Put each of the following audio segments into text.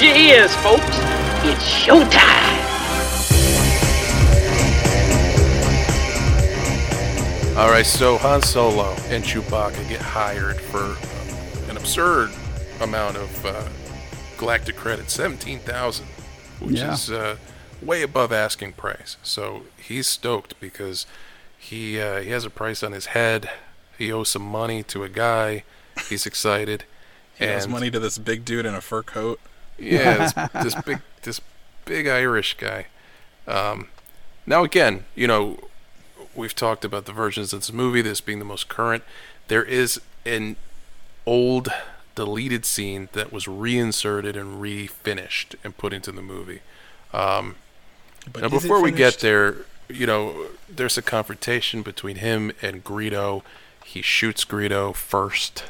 Lend your ears, folks. It's showtime. All right, so Han Solo and Chewbacca get hired for an absurd amount of uh, galactic credit, seventeen thousand, which Yeah. is uh, way above asking price. So he's stoked because he uh, he has a price on his head. He owes some money to a guy. He's excited. He owes money to this big dude in a fur coat. Yeah, this, this big this big Irish guy. Um, now again, you know, we've talked about the versions of this movie, this being the most current. There is an old deleted scene that was reinserted and refinished and put into the movie. Um, But now, before we get there, you know, there's a confrontation between him and Greedo. He shoots Greedo first.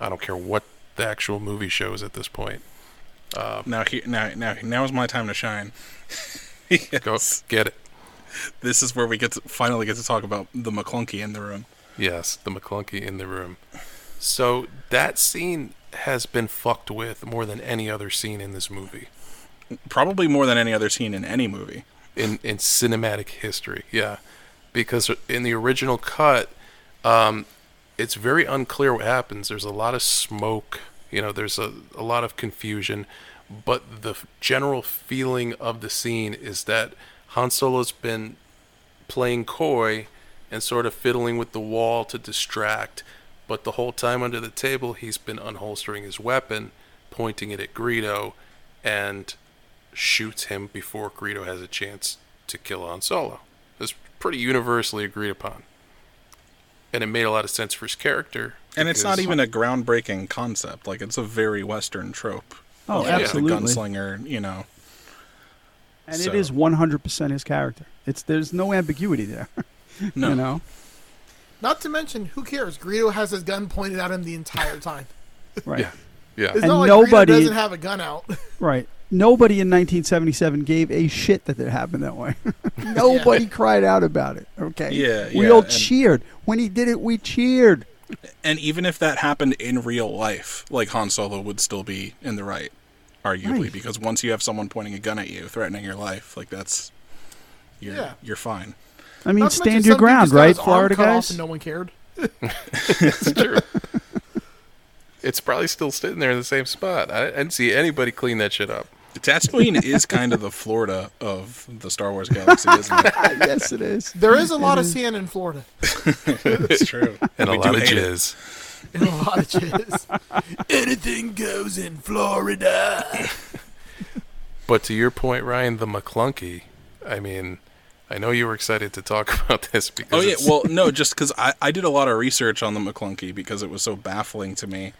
I don't care what the actual movie shows at this point. Now, he, now, now, now is my time to shine. Go get it. This is where we get to finally get to talk about the Maclunkey in the room. Yes, the Maclunkey in the room. So that scene has been fucked with more than any other scene in this movie. Probably more than any other scene in any movie. in in cinematic history. Yeah, because in the original cut, um, it's very unclear what happens. There's a lot of smoke. You know, there's a a lot of confusion, but the general feeling of the scene is that Han Solo's been playing coy and sort of fiddling with the wall to distract. But the whole time under the table, he's been unholstering his weapon, pointing it at Greedo, and shoots him before Greedo has a chance to kill Han Solo. It's pretty universally agreed upon. And it made a lot of sense for his character. And it's not even a groundbreaking concept. Like it's a very Western trope. Oh, You absolutely. The gunslinger, you know. And So- it is 100% his character. It's there's no ambiguity there. No. You know. Not to mention, who cares? Greedo has his gun pointed at him the entire time. Right. Yeah. Yeah. It's And not like nobody- Greedo doesn't have a gun out. Right. Nobody in 1977 gave a shit that it happened that way. Nobody cried out about it. Okay. Yeah, We yeah, all and- cheered when he did it. We cheered. And even if that happened in real life, like Han Solo would still be in the right, arguably, Right. because once you have someone pointing a gun at you, threatening your life, like that's you're Yeah. you're fine. I mean, Not stand your ground, right, his arm Florida cut off guys? And no one cared. it's true. it's probably still sitting there in the same spot. I, I didn't see anybody clean that shit up. Tatooine is kind of the Florida of the Star Wars galaxy, isn't it? yes, it is. There is a lot of sand in Florida. It's true. And a lot of hate it. jizz. And a lot of jizz. Anything goes in Florida. But to your point, Ryan, the Maclunkey, I mean, I know you were excited to talk about this because Oh yeah, well no, just because I, I did a lot of research on the Maclunkey because it was so baffling to me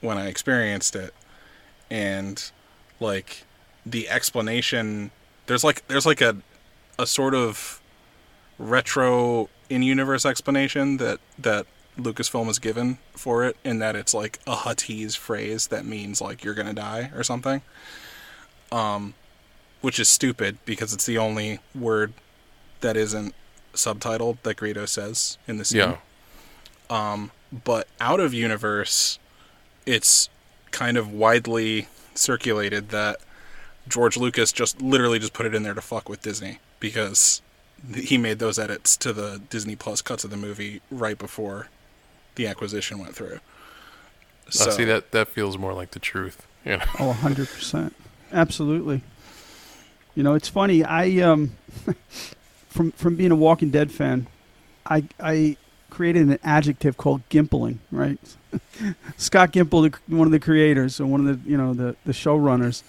when I experienced it, and like the explanation there's like there's like a a sort of retro in universe explanation that that Lucasfilm has given for it in that it's like a Huttese phrase that means like you're gonna die or something. Um, which is stupid because it's the only word that isn't subtitled that Greedo says in the scene. yeah, Um But out of universe, it's kind of widely circulated that George Lucas just literally just put it in there to fuck with Disney because he made those edits to the Disney Plus cuts of the movie right before the acquisition went through. So, Uh, see that that feels more like the truth. You know? Oh, 100%. Absolutely. You know, it's funny. I um from from being a Walking Dead fan, I I created an adjective called gimpling, right? Scott Gimple, one of the creators and one of the, you know, the the showrunners.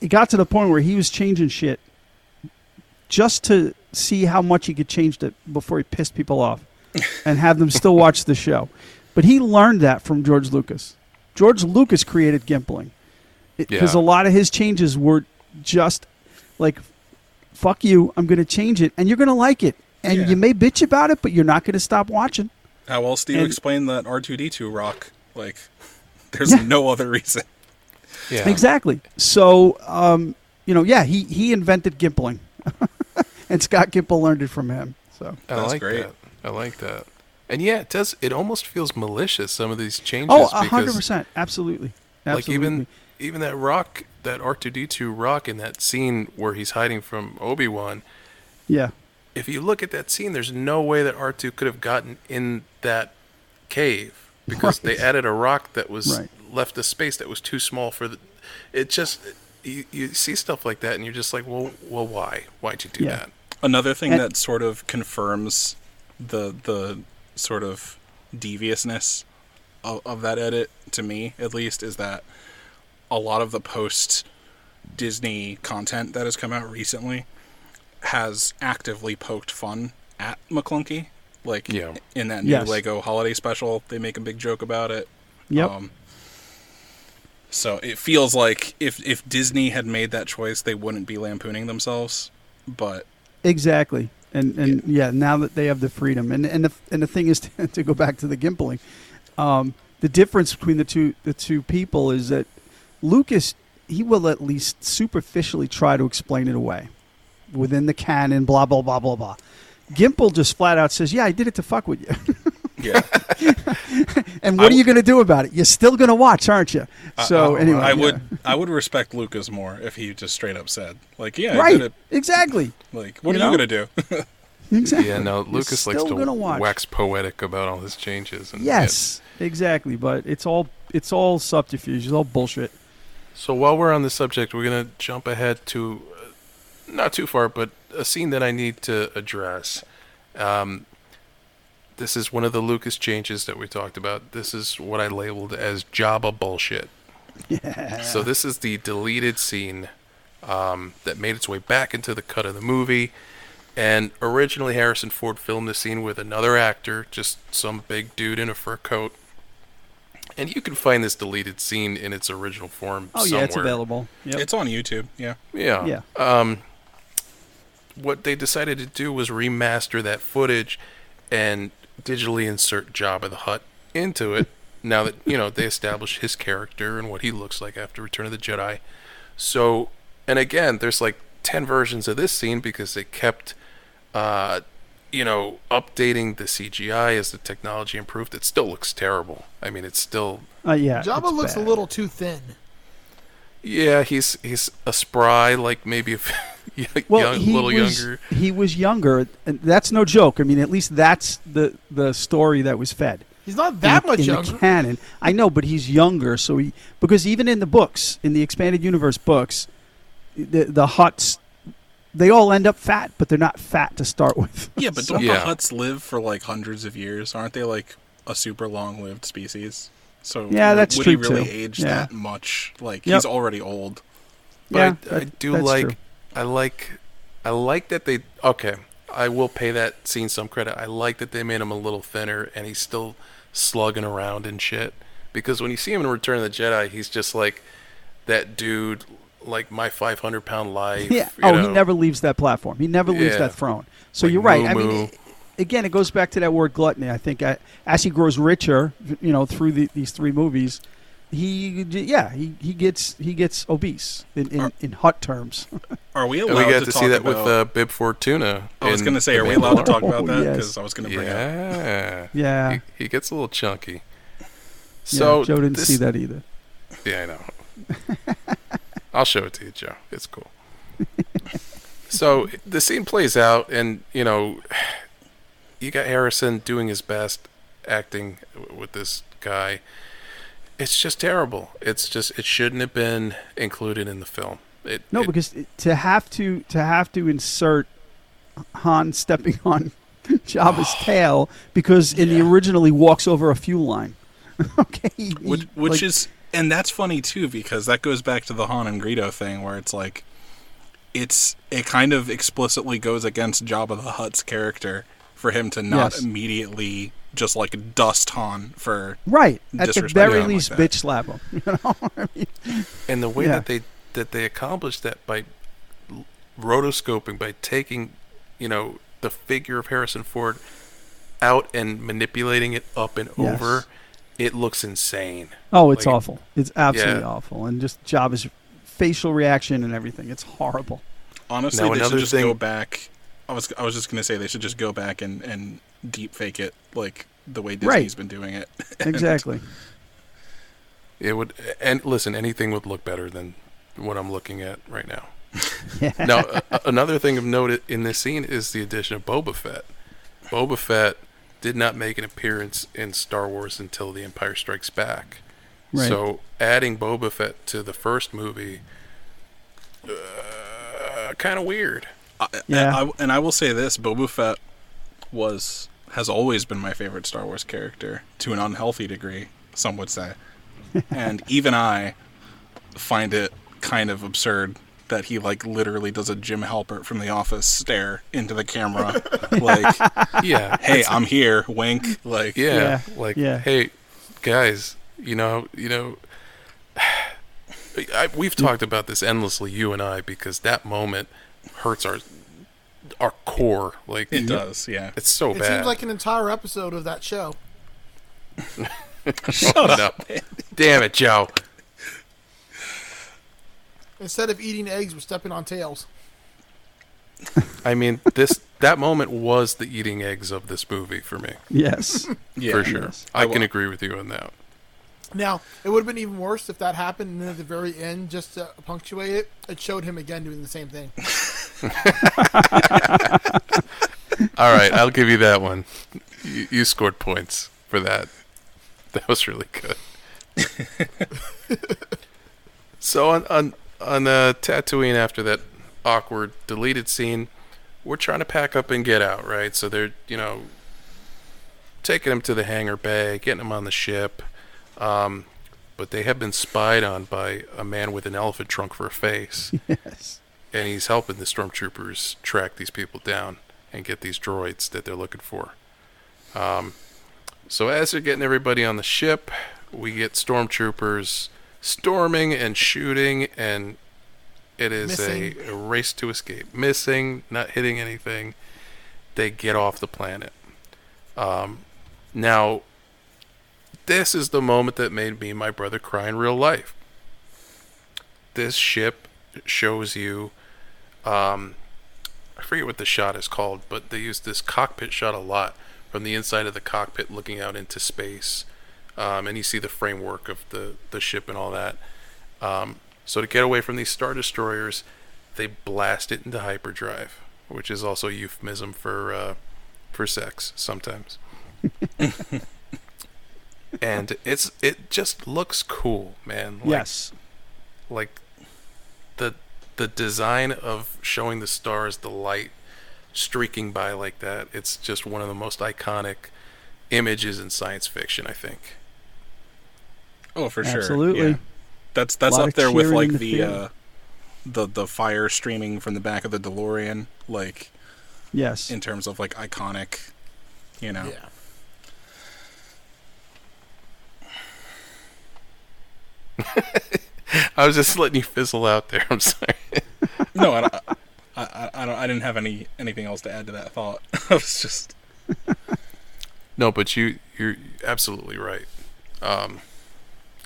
It got to the point where he was changing shit just to see how much he could change it before he pissed people off and have them still watch the show. But he learned that from George Lucas. George Lucas created gimpling because Yeah. a lot of his changes were just like, "Fuck you, I'm going to change it, and you're going to like it, and Yeah. you may bitch about it, but you're not going to stop watching." How else do you and- explain that R2D2 rock? Like, there's Yeah. no other reason. Yeah, Exactly. So, um, you know, yeah, he he invented gimpling, and Scott Gimple learned it from him. So, I That's like great. that. I like that. And yeah, it does. It almost feels malicious. Some of these changes. oh, a hundred percent. absolutely, absolutely. Like even even that rock, that R two D two rock in that scene where he's hiding from Obi Wan. Yeah. If you look at that scene, there's no way that R two could have gotten in that cave because Right. they added a rock that was Right. Left a space that was too small for the. It just you, you see stuff like that and you're just like, well, well, why? Why'd you do Yeah. that? Another thing And- that sort of confirms the the sort of deviousness of, of that edit to me at least is that a lot of the post Disney content that has come out recently has actively poked fun at Maclunkey. Like Yeah. in that new Yes. Lego holiday special, they make a big joke about it. Yep. Um, so it feels like if if Disney had made that choice, they wouldn't be lampooning themselves. But Exactly. And and yeah. now that they have the freedom, and and the and the thing is to, to go back to the gimpling, um, the difference between the two the two people is that Lucas he will at least superficially try to explain it away within the canon, blah blah blah blah blah. Gimple just flat out says, "Yeah, I did it to fuck with you." yeah, and what I are you going to do about it? You're still going to watch, aren't you? So I, anyway, I yeah. would I would respect Lucas more if he just straight up said like, yeah, right, did it. exactly, Like, what You are you gonna do? exactly. Yeah, no, You're Lucas likes to gonna watch. wax poetic about all his changes. And Yes, exactly. But it's all it's all subterfuge. It's all bullshit. So while we're on the subject, we're gonna jump ahead to uh, not too far, but a scene that I need to address. Um, this is one of the Lucas changes that we talked about. This is what I labeled as Jabba bullshit. Yeah. So this is the deleted scene um, that made its way back into the cut of the movie. And originally, Harrison Ford filmed the scene with another actor, just some big dude in a fur coat. And you can find this deleted scene in its original form. Oh somewhere. yeah, it's available. Yep. It's on YouTube. Yeah, Yeah. Yeah. Um, what they decided to do was remaster that footage and digitally insert Jabba the Hutt into it. now that you know they established his character and what he looks like after Return of the Jedi. So, and again, there's like ten versions of this scene because they kept, uh, you know, updating the CGI as the technology improved. It still looks terrible. I mean, it's still Uh, yeah. Jabba looks bad. a little too thin. yeah. He's he's a spry like maybe a young, well, young, he little was, younger. He was younger, and that's no joke. I mean, at least that's the the story that was fed. He's not that in, much in younger. the canon. I know, but he's younger, so he because even in the books, in the expanded universe books, the the Hutts, they all end up fat, but they're not fat to start with. yeah, but So- don't Yeah. the Hutts live for like hundreds of years? Aren't they like a super long-lived species? So Yeah, that's would true, he really too. age Yeah. that much? Like Yep. he's already old. But yeah, I, I do like true. I like I like that they okay. I will pay that scene some credit. I like that they made him a little thinner and he's still slugging around and shit. Because when you see him in Return of the Jedi, he's just like that dude, like my 500 pound life. Yeah. Oh, know. he never leaves that platform. He never leaves Yeah. that throne. So Like you're right. I moo mean, it- again, it goes back to that word gluttony. I think as he grows richer, you know, through the, these three movies, he yeah he, he gets he gets obese in in, Are- in Hutt terms. Are we allowed we got to, to, talk see that about? with uh, Bib Fortuna. I was going to say, are we allowed to talk about that? Oh, yes. Because I was going to bring it up. Yeah. yeah. He, he gets a little chunky. yeah, So Joe didn't this- see that either. Yeah, I know. I'll show it to you, Joe. It's cool. so the scene plays out, and you know, you got Harrison doing his best acting with this guy. It's just terrible. It's just it shouldn't have been included in the film. It, No, it- because to have to to have to insert Han stepping on Jabba's tail because in the original he walks over a fuel line. okay, he- which, which like- is and that's funny too because that goes back to the Han and Greedo thing where it's like it's it kind of explicitly goes against Jabba the Hutt's character for him to not Yes. immediately just like dust Han for right at the very him like least that. bitch slap him. You know, I mean, and the way Yeah. that they that they accomplished that by rotoscoping by taking you know the figure of Harrison Ford out and manipulating it up and Yes. over it looks insane oh, it's Like- awful. It's absolutely Yeah. awful, and just Jabba's facial reaction and everything. It's horrible. honestly Now, they should another just thing- go back I was I was just gonna say they should just go back and and deep fake it like the way Disney's Right. been doing it Exactly. It would, and listen, anything would look better than what I'm looking at right now. Now, a- another thing of note in this scene is the addition of Boba Fett. Boba Fett did not make an appearance in Star Wars until The Empire Strikes Back. Right. So, adding Boba Fett to the first movie, uh, kind of weird. I, Yeah. and, I, and I will say this: Boba Fett was has always been my favorite Star Wars character to an unhealthy degree, some would say, and even I find it kind of absurd that he like literally does a Jim Halpert from The Office stare into the camera, like, Yeah. "Hey, I'm here," wink, like, Yeah, Yeah, like yeah. hey, guys, you know, you know, I, we've talked about this endlessly, you and I, because that moment hurts our our core. Like it does, yeah. it's so It bad. seems like an entire episode of that show. Shut up! Damn it, Joe. Instead of eating eggs, we're stepping on tails. I mean, this that moment was the eating eggs of this movie for me, yes. Yeah, for sure. Yes. I I can agree with you on that. Now, it would have been even worse if that happened, and then at the very end, just to punctuate it, it showed him again doing the same thing. All right, I'll give you that one. You, you scored points for that. That was really good. so on on on uh, Tatooine after that awkward deleted scene, we're trying to pack up and get out, right? So they're you know taking him to the hangar bay, getting him on the ship. Um, but they have been spied on by a man with an elephant trunk for a face Yes. and he's helping the stormtroopers track these people down and get these droids that they're looking for. Um, so as they're getting everybody on the ship, we get stormtroopers storming and shooting, and it is a, a race to escape. Missing, not hitting anything. They get off the planet. Um, now, this is the moment that made me and my brother cry in real life. This ship shows you um, I forget what the shot is called, but they use this cockpit shot a lot from the inside of the cockpit looking out into space. Um, and you see the framework of the, the ship and all that. Um, so to get away from these Star Destroyers, they blast it into hyperdrive, which is also a euphemism for, uh, for sex sometimes. and it's it just looks cool, man. Like, yes. like the the design of showing the stars the light streaking by like that it's just one of the most iconic images in science fiction i think Oh, for sure. Absolutely. yeah. That's that's up there with like the the uh, the the fire streaming from the back of the DeLorean, like Yes. in terms of like iconic, you know. Yeah. i was just letting you fizzle out there i'm sorry No, I, don't- I, I, I don't. I didn't have any anything else to add to that thought. I was just no but you you're absolutely right um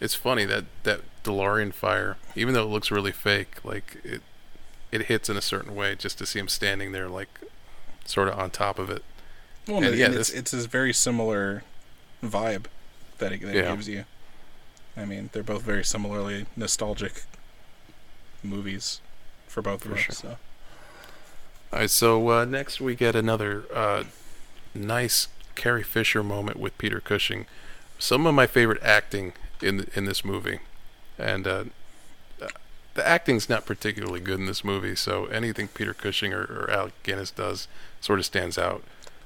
it's funny that that delorean fire even though it looks really fake like it it hits in a certain way just to see him standing there like sort of on top of it well, And and yeah, it's this- it's a very similar vibe that it, that it gives you. I mean, they're both very similarly nostalgic movies for both For of us. sure. So. All right, so uh, next we get another uh, nice Carrie Fisher moment with Peter Cushing. Some of my favorite acting in in this movie, and uh, uh, the acting's not particularly good in this movie. So anything Peter Cushing or, or Alec Guinness does sort of stands out.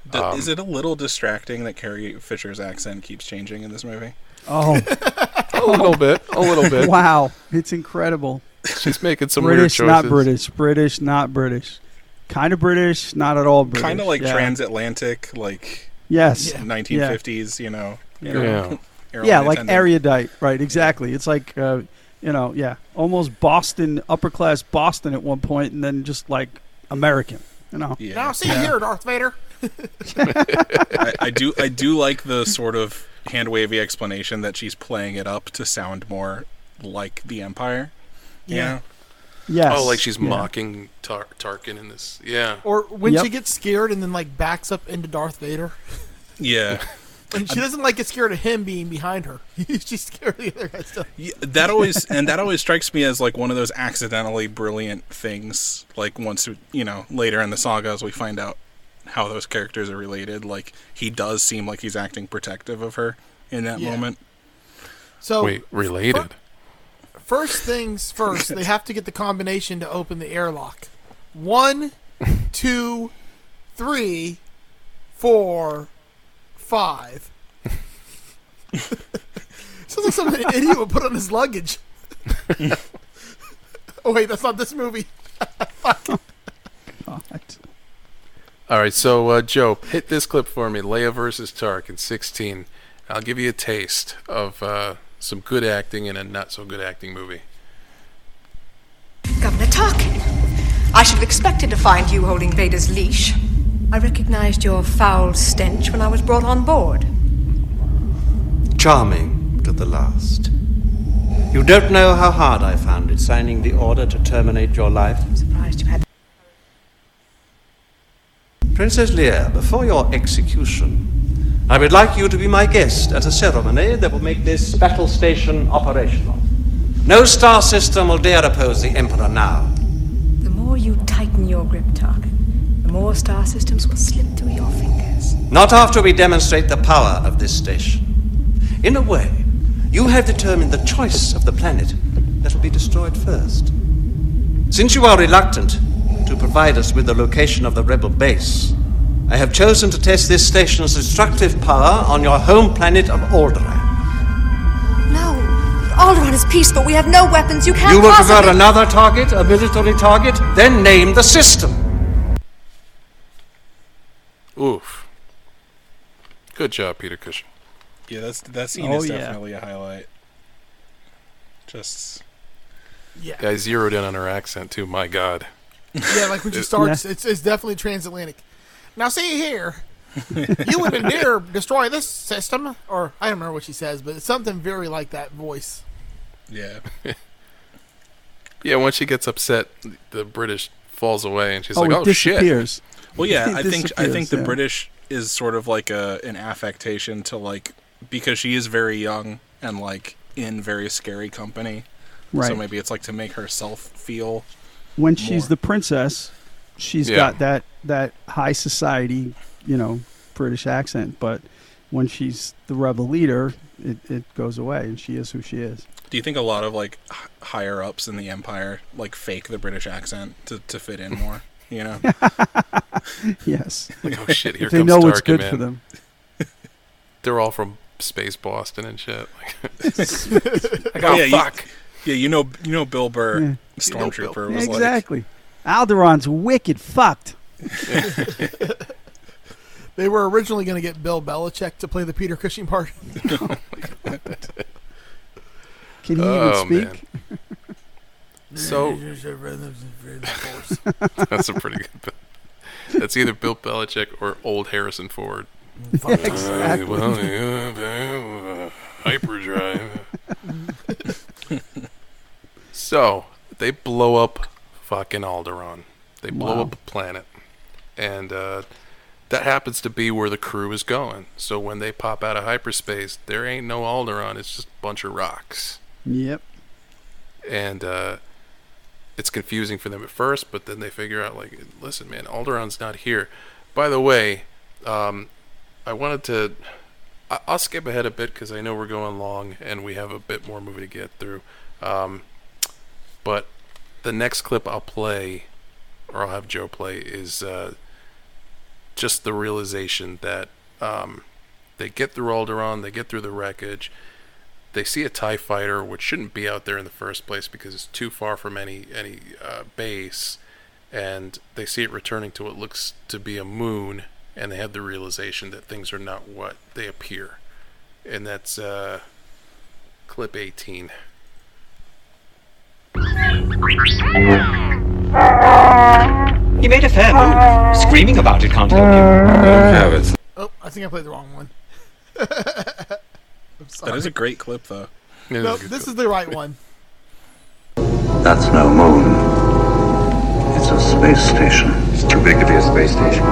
D- Um, is it a little distracting that Carrie Fisher's accent keeps changing in this movie? Oh, A little bit, a little bit. wow. It's incredible. She's making some British, weird choices. not British. British, not British. Kind of British, not at all British. Kind of like yeah. transatlantic, like Yes. Yeah. 1950s, you know. Yeah. Yeah. Yeah, like attendant. erudite. Right, exactly. It's like, uh, you know, yeah, almost Boston, upper class Boston at one point, and then just like American, you know? Yeah. Now, see here, Darth Vader. I, I do I do like the sort of hand wavy explanation that she's playing it up to sound more like the Empire. Yeah. Yeah. Yes. Oh, like she's yeah. mocking Tar- Tarkin in this. Yeah. Or when Yep. she gets scared and then like backs up into Darth Vader. Yeah. And she doesn't like get scared of him being behind her. She's scared of the other guy still. Yeah, that always and that always strikes me as like one of those accidentally brilliant things. Like once we- you know later in the saga, as we find out how those characters are related, like he does seem like he's acting protective of her in that Yeah. moment. So Wait, related? first things first, they have to get the combination to open the airlock. One, two, three, four, five. Sounds like something an idiot would put on his luggage. oh wait, that's not this movie. God. All right, so uh, Joe, hit this clip for me. Leia versus Tarkin 16. I'll give you a taste of uh, some good acting in a not so good acting movie. Governor Tarkin, I should have expected to find you holding Vader's leash. I recognized your foul stench when I was brought on board. Charming to the last. You don't know how hard I found it signing the order to terminate your life. I'm surprised you had. Princess Leia, before your execution, I would like you to be my guest at a ceremony that will make this battle station operational. No star system will dare oppose the Emperor now. The more you tighten your grip, Tarkin, the more star systems will slip through your fingers. Not after we demonstrate the power of this station. In a way, you have determined the choice of the planet that will be destroyed first. Since you are reluctant to provide us with the location of the rebel base, I have chosen to test this station's destructive power on your home planet of Alderaan. No, Alderaan is peaceful. We have no weapons. You can't You will possibly... prefer another target, a military target? Then name the system. Oof. Good job, Peter Cushing. Yeah, that's that scene Oh, is yeah. definitely a highlight. Just Yeah, I zeroed in on her accent too. My God. Yeah. Like when she starts, it's, it's definitely transatlantic. Now see here, you would dare destroy this system, or I don't remember what she says, but it's something very like that voice. yeah. Yeah, once she gets upset, the British falls away, and she's oh, like, it "Oh shit!" disappears. Well, yeah, I think I think the yeah. British is sort of like a an affectation to like because she is very young and like in very scary company. Right. So maybe it's like to make herself feel when she's the princess, she's Yeah. got that that high society, you know, British accent. But when she's the rebel leader, it, it goes away, and she is who she is. Do you think a lot of like higher ups in the empire like fake the British accent to, to fit in more? You know, Yes, Like, oh shit! Here they comes know Tarkin, what's good man. for them. They're all from space Boston and shit. Like, like, oh Yeah, you- fuck! Yeah. You know, you know, Bill Burr, Yeah. You know stormtrooper, Bill- was like, exactly. Alderaan's wicked fucked. They were originally going to get Bill Belichick to play the Peter Cushing part. Can he Oh, even speak? So that's a pretty good. bit. That's either Bill Belichick or old Harrison Ford. Exactly. Well, yeah, hyperdrive. So they blow up fucking Alderaan. They blow Wow. up a planet, and uh, that happens to be where the crew is going. So when they pop out of hyperspace, there ain't no Alderaan. It's just a bunch of rocks Yep. and uh, it's confusing for them at first, but then they figure out like, listen, man, Alderaan's not here. By the way, um, I wanted to. I- I'll skip ahead a bit because I know we're going long and we have a bit more movie to get through. Um, but the next clip I'll play, or I'll have Joe play, is uh, just the realization that um, they get through Alderaan, they get through the wreckage, they see a Tie Fighter, which shouldn't be out there in the first place because it's too far from any any uh, base, and they see it returning to what looks to be a moon, and they have the realization that things are not what they appear, and that's uh, clip 18. He made a fair move. Screaming about it can't help you. Have it. Oh, I think I played the wrong one. that is a great clip, though. No, this clip. is the right one. That's no moon. It's a space station. It's too big to be a space station. I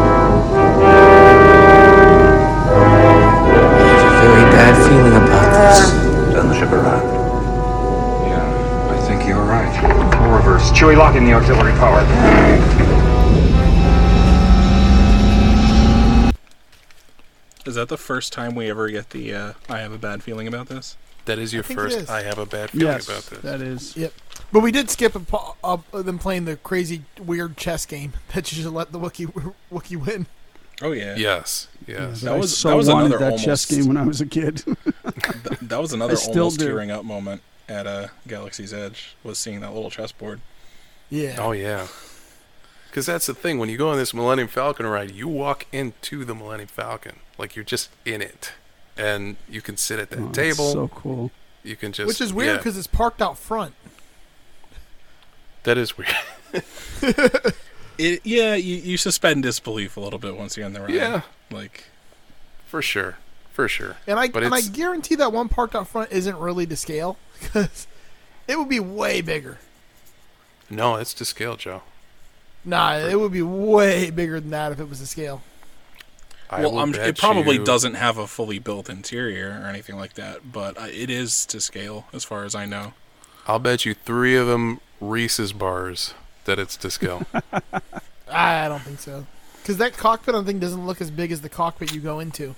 have a very bad feeling about this. Turn the ship around. Auxiliary power. Is that the first time we ever get the uh, I have a bad feeling about this? That is your think it first. is. I have a bad feeling Yes, about this. that is. Yep. But we did skip a, pa- uh, them playing the crazy, weird chess game that you should let the Wookiee Wookiee win. Oh yeah. Yes. Yes. But That I was- so that was wanted another that almost- chess game when I was a kid. Th- that was another still almost do. tearing up moment at uh, Galaxy's Edge was seeing that little chessboard. Yeah. Oh yeah. Because that's the thing. When you go on this Millennium Falcon ride, you walk into the Millennium Falcon like you're just in it, and you can sit at that Oh, that's table. so cool. you can just Which is weird yeah, because it's parked out front. that is weird. It, yeah, you, you suspend disbelief a little bit once you're in the ride. Yeah. Like for sure, for sure. And I But and I guarantee that one parked out front isn't really to scale because it would be way bigger. No, it's to scale, Joe. Nah, it would be way bigger than that if it was to scale. I well, will I'm, it probably you- doesn't have a fully built interior or anything like that, but uh, it is to scale as far as I know. I'll bet you three of them Reese's bars that it's to scale. I don't think so. Because that cockpit, I think, doesn't look as big as the cockpit you go into.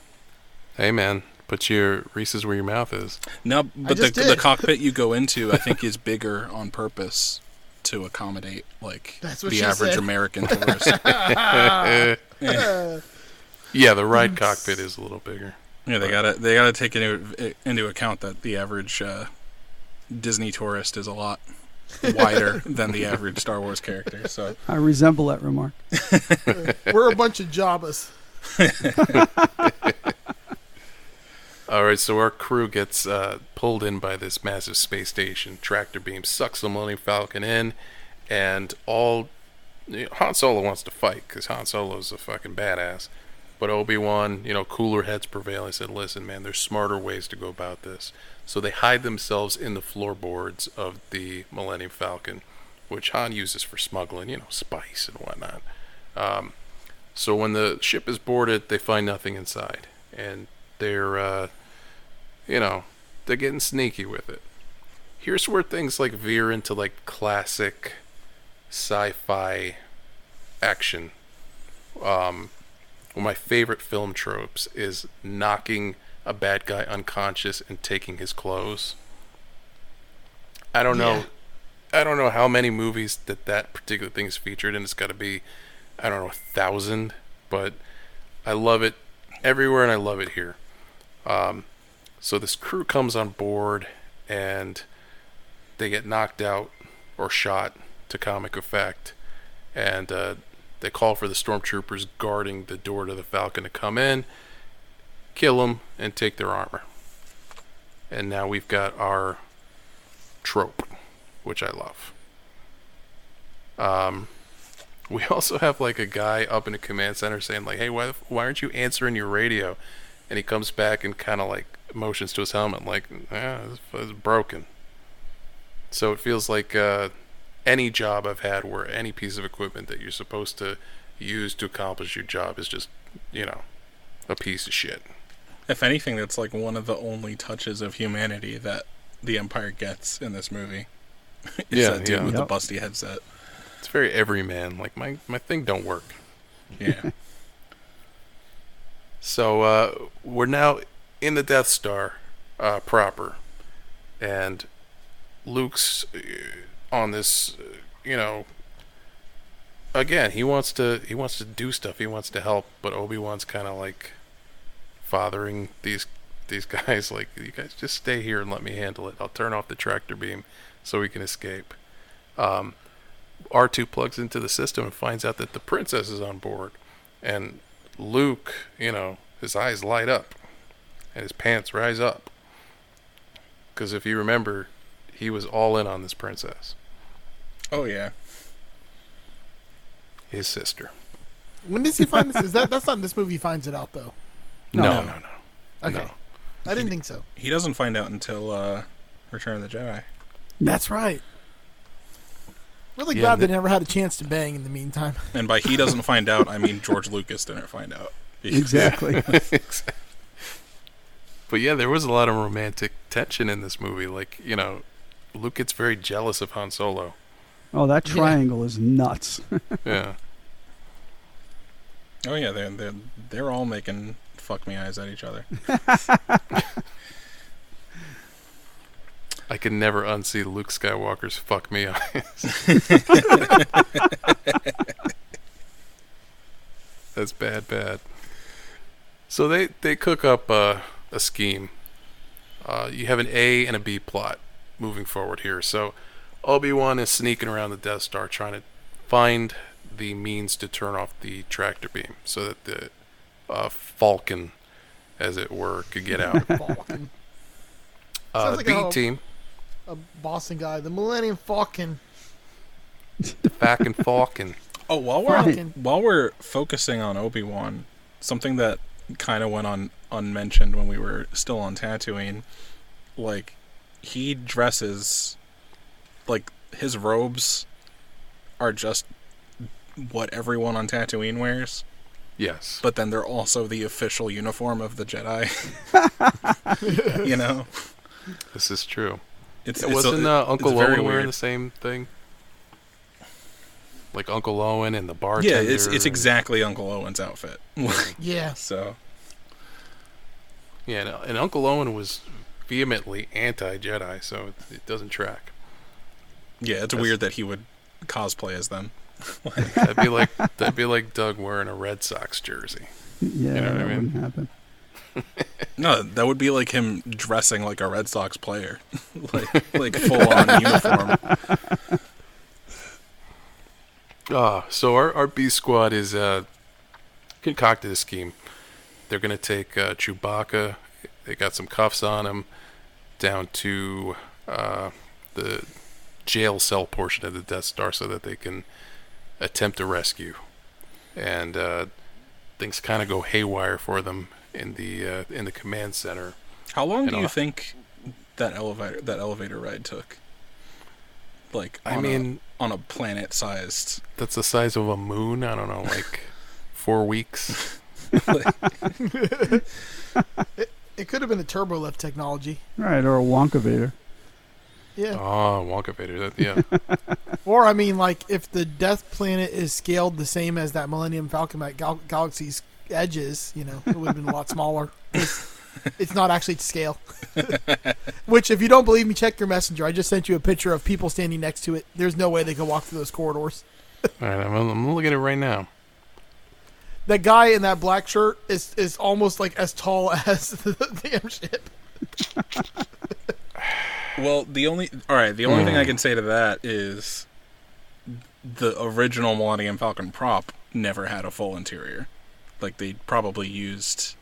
hey man, put your Reese's where your mouth is. No, but the, just the cockpit you go into, I think, is bigger on purpose to accommodate like That's what the average said. American tourist. Yeah, the ride cockpit is a little bigger. yeah, they gotta they gotta take into into account that the average uh, Disney tourist is a lot wider than the average Star Wars character. So I resemble that remark. we're a bunch of Jabbas. All right, so our crew gets uh, pulled in by this massive space station. Tractor beam sucks the Millennium Falcon in, and all you know, Han Solo wants to fight because Han Solo's a fucking badass. But Obi Wan, you know, cooler heads prevail. He said, "Listen, man, there's smarter ways to go about this." So they hide themselves in the floorboards of the Millennium Falcon, which Han uses for smuggling, you know, spice and whatnot. Um, so when the ship is boarded, they find nothing inside, and they're, uh, you know, they're getting sneaky with it. Here's where things like veer into like classic sci-fi action. Um, one of my favorite film tropes is knocking a bad guy unconscious and taking his clothes. I don't know. I don't know how many movies that that particular thing is featured in. It's got to be, I don't know, a thousand. But I love it everywhere, and I love it here. Um, so this crew comes on board, and they get knocked out or shot to comic effect, and uh, they call for the stormtroopers guarding the door to the Falcon to come in, kill them, and take their armor. And now we've got our trope, which I love. Um, we also have like a guy up in a command center saying like, "Hey, why why aren't you answering your radio?" And he comes back and kind of like motions to his helmet like, "Ah, this is broken." So it feels like uh, any job I've had where any piece of equipment that you're supposed to use to accomplish your job is just, you know, a piece of shit. If anything, that's like one of the only touches of humanity that the Empire gets in this movie. is Yeah, that dude yeah. with Yep. the busty headset. It's very everyman. Like my my thing don't work. Yeah. So uh, we're now in the Death Star uh, proper, and Luke's uh, on this. Uh, you know, again, he wants to he wants to do stuff. He wants to help, but Obi Wan's kind of like fathering these these guys. Like, you guys just stay here and let me handle it. I'll turn off the tractor beam so we can escape. Um, R2 plugs into the system and finds out that the princess is on board. And Luke, you know, his eyes light up and his pants rise up. Because if you remember, he was all in on this princess, oh yeah. his sister. When does he find this? Is that that's not in this movie? He finds it out though. No, No. no, no. Okay, No. I didn't think so. He doesn't find out until uh, Return of the Jedi. That's right. Really Yeah, glad the- they never had a chance to bang in the meantime. And by he doesn't find out, I mean George Lucas didn't find out. Exactly. But yeah, there was a lot of romantic tension in this movie. Like, you know, Luke gets very jealous of Han Solo. Oh, that triangle is nuts. Yeah. Oh yeah, they're they're they're all making fuck me eyes at each other. I can never unsee Luke Skywalker's fuck me eyes. That's bad, bad. So they they cook up uh, a scheme. Uh, you have an A and a B plot moving forward here. So Obi Wan is sneaking around the Death Star trying to find the means to turn off the tractor beam so that the uh, Falcon, as it were, could get out. Falcon. Uh, Sounds the like B a- team, A Boston guy, the Millennium Falcon. The Falcon Falcon. Oh, while we're Falcon. while we're focusing on Obi Wan, something that kind of went on unmentioned when we were still on Tatooine, like he dresses like his robes are just what everyone on Tatooine wears, Yes. but then they're also the official uniform of the Jedi. you know, This is true. it's, It it's wasn't a- uh, Uncle Owen wearing the same thing? Like Uncle Owen and the bartender. Yeah, it's it's exactly Uncle Owen's outfit. Yeah. so Yeah, and, and Uncle Owen was vehemently anti-Jedi, so it, it doesn't track. yeah, it's That's- weird that he would cosplay as them. That'd be like that'd be like Doug wearing a Red Sox jersey. yeah, you know what I mean? wouldn't happen. No, that would be like him dressing like a Red Sox player, like like full on uniform. Ah, so our, our B squad is uh, concocted a scheme. They're gonna take uh, Chewbacca. They got some cuffs on him down to uh, the jail cell portion of the Death Star, so that they can attempt a rescue. And uh, things kind of go haywire for them in the uh, in the command center. How long And do you I'll- think that elevator that elevator ride took? Like, I on a- mean- on a planet sized. That's the size of a moon. I don't know, like four weeks. It could have been a turbo lift technology. Right, or a Wonka Vader. Yeah. Oh, Wonka Vader. That, yeah. Or I mean, like if the Death Planet is scaled the same as that Millennium Falcon at Gal- Galaxy's edges, you know, it would have been a lot smaller. It's, it's not actually to scale. Which, if you don't believe me, check your messenger. I just sent you a picture of people standing next to it. There's no way they could walk through those corridors. All right, I'm, I'm looking at it right now. That guy in that black shirt is is almost like as tall as the damn ship. Well, the only all right, the only thing Hmm. I can say to that is the original Millennium Falcon prop never had a full interior. Like they probably used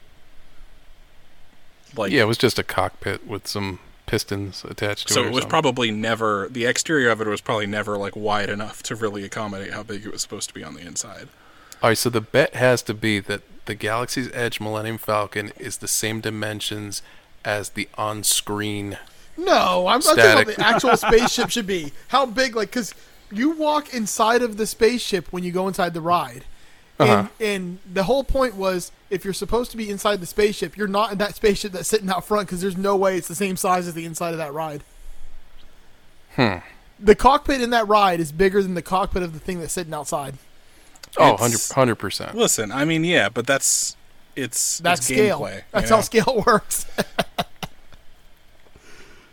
like yeah, it was just a cockpit with some pistons attached to so it. or it was something. probably never the exterior of it was probably never like wide enough to really accommodate how big it was supposed to be on the inside. All right, so the bet has to be that the Galaxy's Edge Millennium Falcon is the same dimensions as the on-screen. No, I'm not talking about the actual spaceship should be. How big? Like, because you walk inside of the spaceship when you go inside the ride. And, Uh-huh. and the whole point was if you're supposed to be inside the spaceship, you're not in that spaceship that's sitting out front because there's no way it's the same size as the inside of that ride. Hmm. The cockpit in that ride is bigger than the cockpit of the thing that's sitting outside. Oh, 100 percent. Listen, I mean, yeah, but that's it's That's it's scale. gameplay. you That's know? how scale works.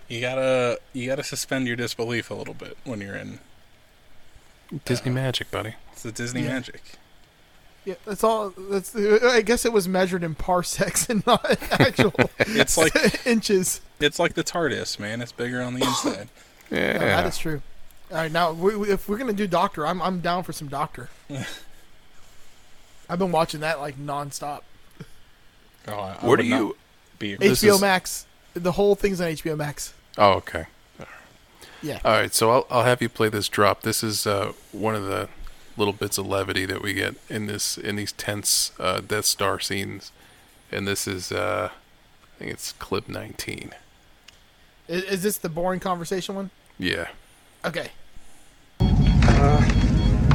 You gotta you gotta suspend your disbelief a little bit when you're in. Uh, Disney magic, buddy. It's the Disney Yeah. magic. yeah, that's all. That's. I guess it was measured in parsecs and not actual It's like inches. it's like the TARDIS, man. It's bigger on the inside. Yeah. No, that is true. All right, now we, we- if we're gonna do Doctor, I'm I'm down for some Doctor. I've been watching that like nonstop. Oh, I, I Where would do not you? be? This HBO is- Max. The whole thing's on HBO Max. Oh, okay. Yeah. All right, so I'll I'll have you play this drop. This is uh, one of the little bits of levity that we get in this in these tense uh, Death Star scenes, and this is uh, I think it's clip 19. Is, is this the boring conversation one? Yeah. Okay.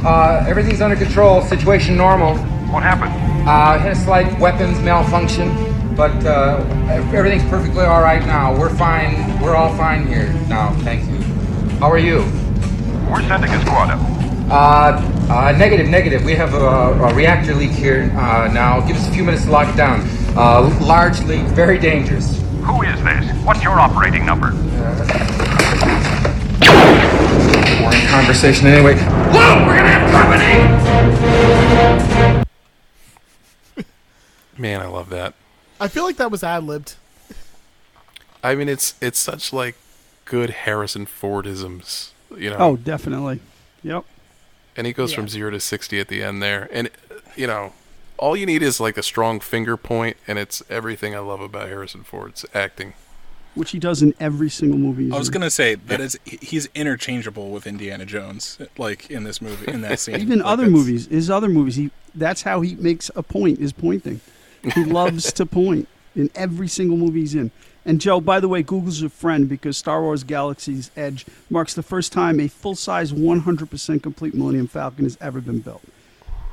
Uh, everything's under control. Situation normal. What happened? Uh, had a slight weapons malfunction, but uh, everything's perfectly all right now. We're fine. We're all fine here now. Thank you. How are you? We're sending a squad up. Uh, uh, negative, negative. We have a, a reactor leak here uh, now. Give us a few minutes to lock it down. Uh, large leak, very dangerous. Who is this? What's your operating number? Boring conversation anyway. Whoa, we're gonna have company! Man, I love that. I feel like that was ad libbed. I mean, it's it's such like good Harrison Fordisms, you know. Oh, definitely. Yep. and he goes from zero to sixty at the end there, and you know, all you need is like a strong finger point, and it's everything I love about Harrison Ford's acting. Which he does in every single movie. he's I was in. gonna say that is he's interchangeable with Indiana Jones, like in this movie, in that scene. Even Like, other that's- movies, his other movies, he that's how he makes a point. Is pointing. He loves to point in every single movie he's in. And Joe, by the way, Google's a friend because Star Wars Galaxy's Edge marks the first time a full-size, 100% complete Millennium Falcon has ever been built.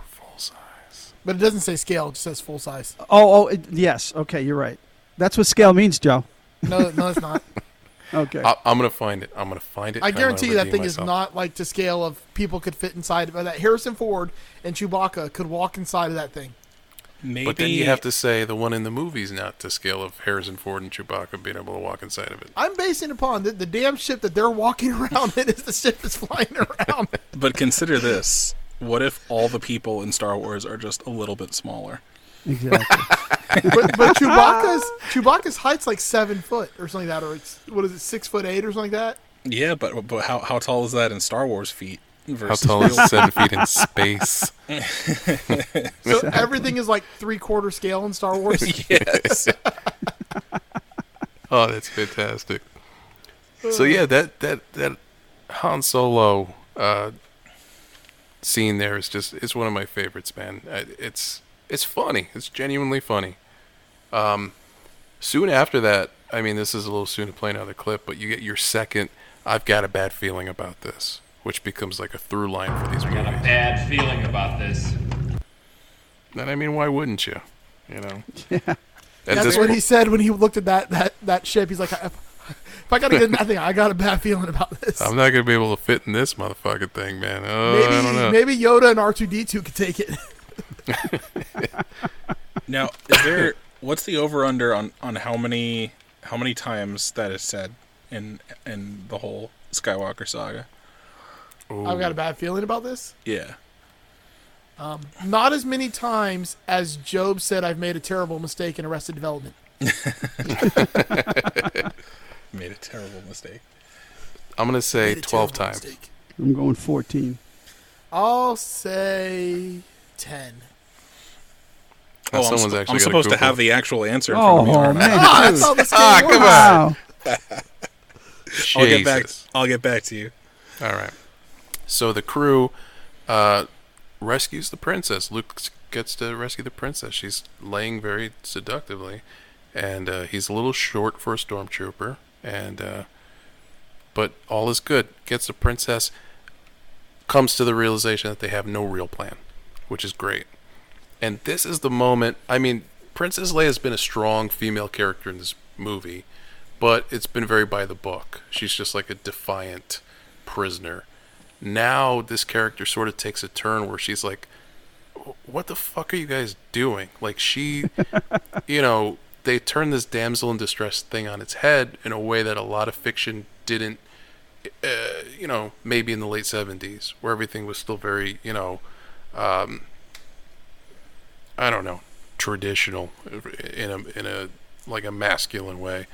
Full size. But it doesn't say scale; it just says full size. Oh, oh, it, yes. Okay, you're right. That's what scale means, Joe. No, no, it's not. Okay. I, I'm gonna find it. I'm gonna find it. I and I'm gonna guarantee you that redeem thing is not like to scale of people could fit inside. But that Harrison Ford and Chewbacca could walk inside of that thing. Maybe But then you have to say the one in the movies not to scale of Harrison Ford and Chewbacca being able to walk inside of it. I'm basing upon the, the damn ship that they're walking around in is the ship that's flying around. But consider this: what if all the people in Star Wars are just a little bit smaller? Exactly. but but Chewbacca's Chewbacca's height's like seven foot or something like that, or it's what is it, six foot eight or something like that. Yeah, but but how how tall is that in Star Wars feet? How tall is seven feet in space? So everything is like three quarter scale in Star Wars. yes. Oh, that's fantastic. So yeah, that that that Han Solo uh, scene there is just it's one of my favorites, man. It's it's funny. It's genuinely funny. Um, soon after that, I mean, this is a little soon to play another clip, but you get your second. I've got a bad feeling about this, which becomes like a through line for these I got a movies. bad feeling about this. And I mean, why wouldn't you? You know. Yeah. At That's what po- he said when he looked at that that that ship. He's like, if, if I gotta get nothing, I got a bad feeling about this. I'm not gonna be able to fit in this motherfucking thing, man. Oh, maybe I don't know. maybe Yoda and R two D two could take it. Now, is there what's the over under on on how many how many times that is said in in the whole Skywalker saga? I've got a bad feeling about this. Yeah. Um, not as many times as Gob said I've made a terrible mistake in Arrested Development. Made a terrible mistake. I'm gonna say 12 times. mistake. I'm going 14. I'll say ten. Oh, I'm, someone's sp- actually I'm supposed to have the actual answer. in Oh, of me, aren't I? man. Ah, that's how this game Ah, come works. on. Wow. I'll get back. I'll get back to you. All right. So the crew uh, rescues the princess. Luke gets to rescue the princess. She's laying very seductively, and uh, he's a little short for a stormtrooper. And uh, but all is good. Gets the princess. Comes to the realization that they have no real plan, which is great. And this is the moment. I mean, Princess Leia has been a strong female character in this movie, but it's been very by the book. She's just like a defiant prisoner. Now this character sort of takes a turn where she's like, "What the fuck are you guys doing?" Like she, you know, they turn this damsel in distress thing on its head in a way that a lot of fiction didn't. Uh, you know, maybe in the late '70s, where everything was still very, you know, um, I don't know, traditional in a in a like a masculine way.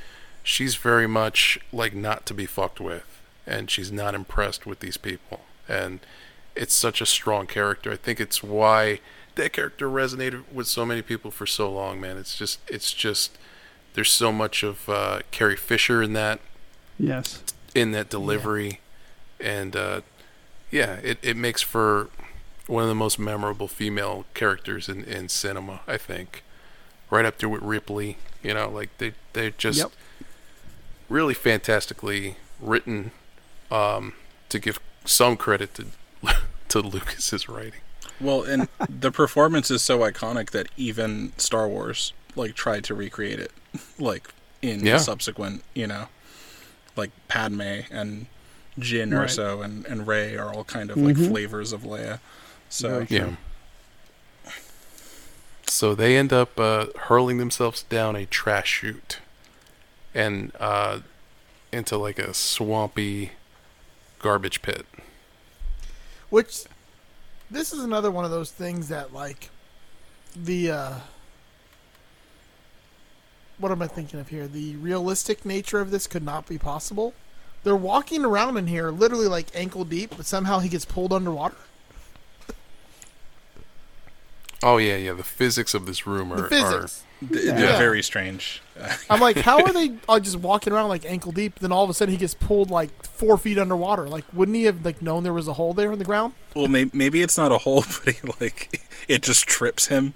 She's very much like not to be fucked with, and she's not impressed with these people. And it's such a strong character. I think it's why that character resonated with so many people for so long, man. It's just it's just there's so much of uh, Carrie Fisher in that Yes. in that delivery, and uh, yeah, it, it makes for one of the most memorable female characters in, in cinema. I think, right up there with Ripley. You know, like they they just Yep. really fantastically written. Um, to give some credit to to Lucas's writing. Well, and the performance is so iconic that even Star Wars like tried to recreate it, like in Yeah. subsequent, you know, like Padme and Jyn Right. so, and, and Rey are all kind of like Mhm. flavors of Leia. So Very Yeah. So they end up uh, hurling themselves down a trash chute and uh, into like a swampy garbage pit. Which this is another one of those things that like the uh what am I thinking of here? The realistic nature of this could not be possible. They're walking around in here literally like ankle deep, but somehow he gets pulled underwater. Oh yeah, yeah. The physics of this room are, The physics. th- Yeah. Yeah. very strange. I'm like, how are they uh, just walking around like ankle deep? Then all of a sudden he gets pulled like four feet underwater. Like, wouldn't he have like known there was a hole there in the ground? Well, maybe, maybe it's not a hole, but he like it just trips him,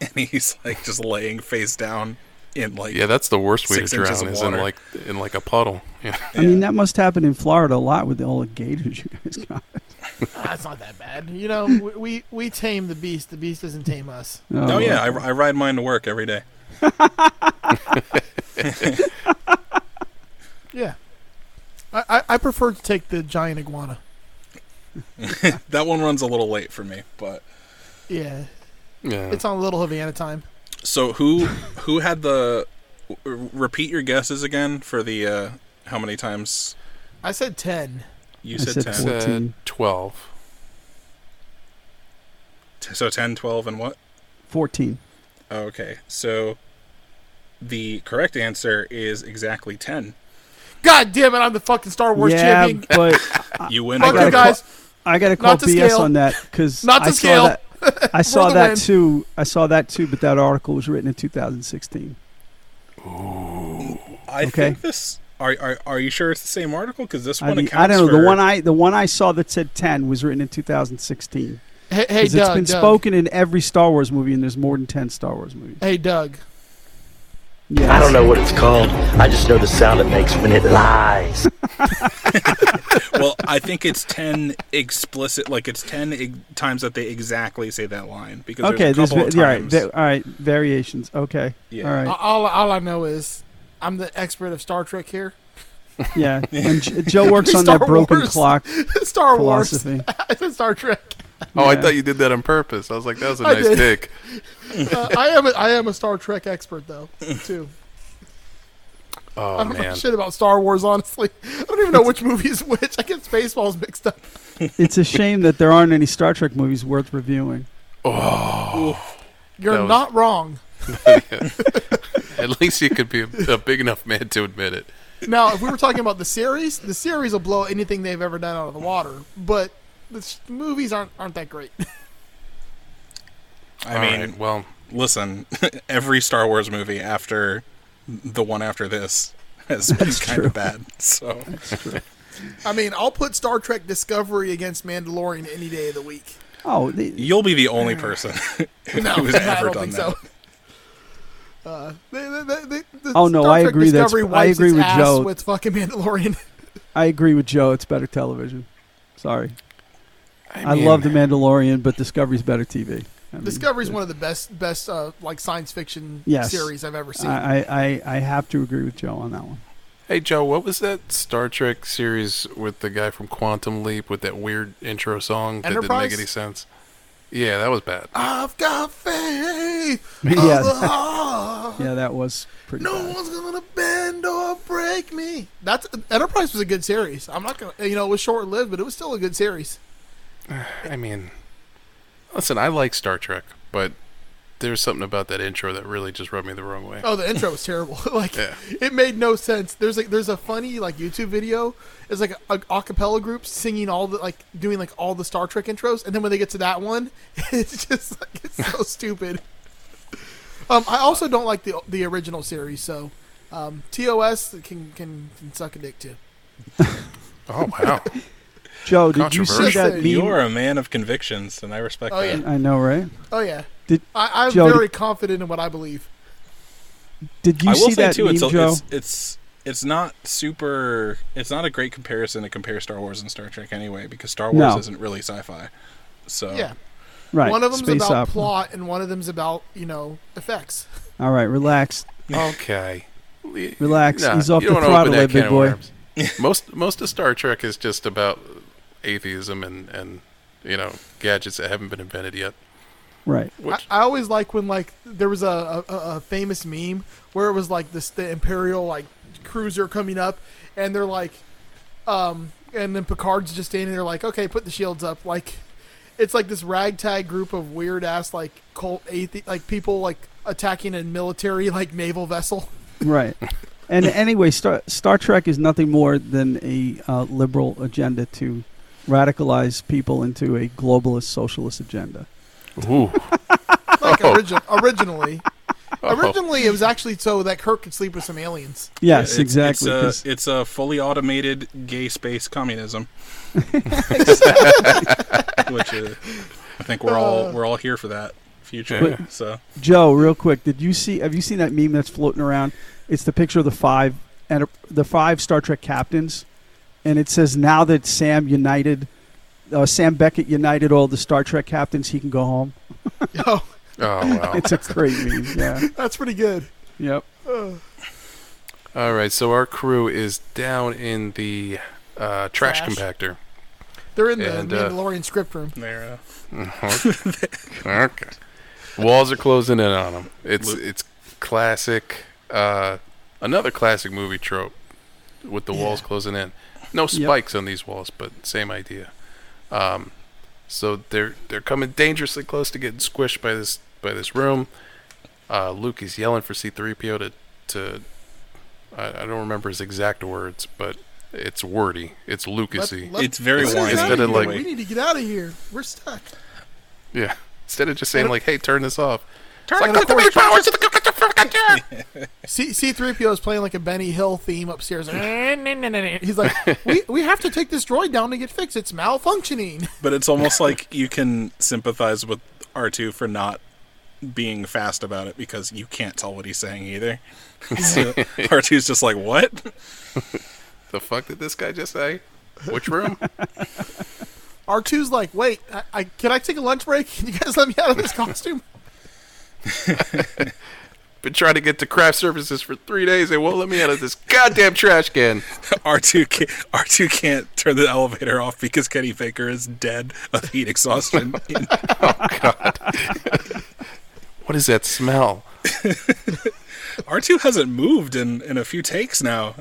and he's like just laying face down in like yeah, that's the worst way to drown is in like in like a puddle. Yeah. I mean, that must happen in Florida a lot with all the gators you guys got. That's not that bad. You know, we, we we tame the beast. The beast doesn't tame us. Oh, yeah, I, I ride mine to work every day. Yeah. I, I, I prefer to take the giant iguana. that one runs a little late for me, but Yeah. Yeah. It's on a Little Havana time. so who who had the repeat your guesses again for the uh how many times I said 10. You I said, said 10 14. Said twelve. T- so 10 12 and what 14. okay so the correct answer is exactly 10 God damn it, I'm the fucking Star Wars yeah, champion. but you win Fuck you guys. I got to call to BS scale. on that because Not to I scale. saw that. I saw that win. too. I saw that too, but that article was written in 2016. I Okay. think this are, are are you sure it's the same article because this I, one mean, accounts I don't know. for The one I the one I saw that said 10 was written in 2016. Hey, hey 'Cause Doug. it's been Doug. spoken in every Star Wars movie, and there's more than 10 Star Wars movies. Hey, Doug. Yes. I don't know what it's called. I just know the sound it makes when it lies. well, I think it's ten explicit, like it's ten eg- times that they exactly say that line. Because Okay, there's a couple va- of all right, times. va- all right, variations. Okay, Yeah. all right, All, all I know is I'm the expert of Star Trek here. yeah. And J- Joe works on that Star broken Wars. clock Star Wars. philosophy. I said Star Trek. Oh, I thought you did that on purpose. I was like, that was a I nice did. pick. Uh, I am a, I am a Star Trek expert though too. Oh I don't know shit about Star Wars honestly. I don't even know which movie is which. I get Spaceballs mixed up. It's a shame that there aren't any Star Trek movies worth reviewing. Oh. You're was- not wrong. At least he could be a, a big enough man to admit it. Now, if we were talking about the series, the series will blow anything they've ever done out of the water. But the s- movies aren't aren't that great. I All mean, right, well, listen, every Star Wars movie after the one after this has been kind true. of bad. So I mean, I'll put Star Trek Discovery against Mandalorian any day of the week. Oh, the, you'll be the only person No, who's I ever don't done think that. so. Uh, they, they, they, they, the Oh, no, I Trek agree that's- Discovery I agree with Joe. With fucking Mandalorian. I agree with Joe. It's better television. Sorry, I, I, love the Mandalorian, but Discovery's better TV. I mean, Discovery's one of the best best uh, like science fiction yes. series I've ever seen. I, I, I, I have to agree with Joe on that one. Hey Joe, what was that Star Trek series with the guy from Quantum Leap with that weird intro song that didn't make any sense? Yeah, that was bad. I've got faith. Yeah. of the heart. Yeah, that was pretty. No bad. one's gonna bend or break me. That's Enterprise was a good series. I'm not gonna, you know, it was short lived, but it was still a good series. I mean, listen, I like Star Trek, but there's something about that intro that really just rubbed me the wrong way. Oh, the intro was terrible. like, Yeah. it made no sense. There's like, there's a funny like YouTube video. It's like a, a acapella group singing all the like doing like all the Star Trek intros, and then when they get to that one, it's just like it's so stupid. Um, I also don't like the the original series, so um, TOS can can can suck a dick too. Oh wow. Joe, did you see that meme? You are a man of convictions, and I respect Oh, that. yeah. I know, right? Oh yeah, Did I, I'm Joe, very did- confident in what I believe. Did you I will see say that too, meme, it's, a- Joe? it's it's it's not super. It's not a great comparison to compare Star Wars and Star Trek anyway, because Star Wars No. isn't really sci-fi. So Yeah, right. one of them's space about opera. plot, and one of them's about you know effects. All right, relax, Okay. relax. Nah, He's off the don't wanna throttle, that there, big boy. most most of Star Trek is just about atheism and and you know gadgets that haven't been invented yet. Right. I, I always like when like there was a, a, a famous meme where it was like this the Imperial like cruiser coming up, and they're like, um, and then Picard's just standing there like, okay, put the shields up. Like, it's like this ragtag group of weird ass like cult athe- like people like attacking a military like naval vessel. Right. And anyway, Star, Star Trek is nothing more than a uh, liberal agenda to radicalize people into a globalist socialist agenda. Ooh. like Oh. origi- originally. Oh. Originally, it was actually so that Kirk could sleep with some aliens. Yes, It's- exactly, It's 'cause- a, it's a fully automated gay space communism. Which uh, I think we're all Uh. we're all here for that future. But- so Joe, real quick, did you see? Have you seen that meme that's floating around? It's the picture of the five and the five Star Trek captains, and it says now that Sam united, uh, Sam Beckett united all the Star Trek captains, he can go home. Oh, Oh wow. it's a great meme. Yeah. that's pretty good. Yep. Ugh. All right, so our crew is down in the uh, trash, Trash. compactor. They're in the And, uh, Mandalorian script room. There. Mhm. okay. Walls are closing in on them. It's it's classic. Uh, another classic movie trope with the walls closing in. No Yep. spikes on these walls, but same idea. Um, so they're they're coming dangerously close to getting squished by this by this room. Uh, Luke is yelling for C-3PO to to. I, I don't remember his exact words, but it's wordy. It's Lucasy. Let- It's very let's whiny. Instead of of like- we need to get out of here. We're stuck. Yeah. Instead of just saying like, "Hey, turn this off." Turn like, off. "Click the power to the C C three PO is playing like a Benny Hill theme upstairs. He's like, we we have to take this droid down to get fixed. It's malfunctioning. But it's almost like you can sympathize with R2 for not being fast about it because you can't tell what he's saying either. so R2's just like, what? The fuck did this guy just say? Which room? R 2s like, wait, I, I can I take a lunch break? Can you guys let me out of this costume? Been trying to get to craft services for three days. They won't let me out of this goddamn trash can. R2 can't, R2 can't turn the elevator off because Kenny Baker is dead of heat exhaustion. oh God! what is that smell? R2 hasn't moved in, in a few takes now.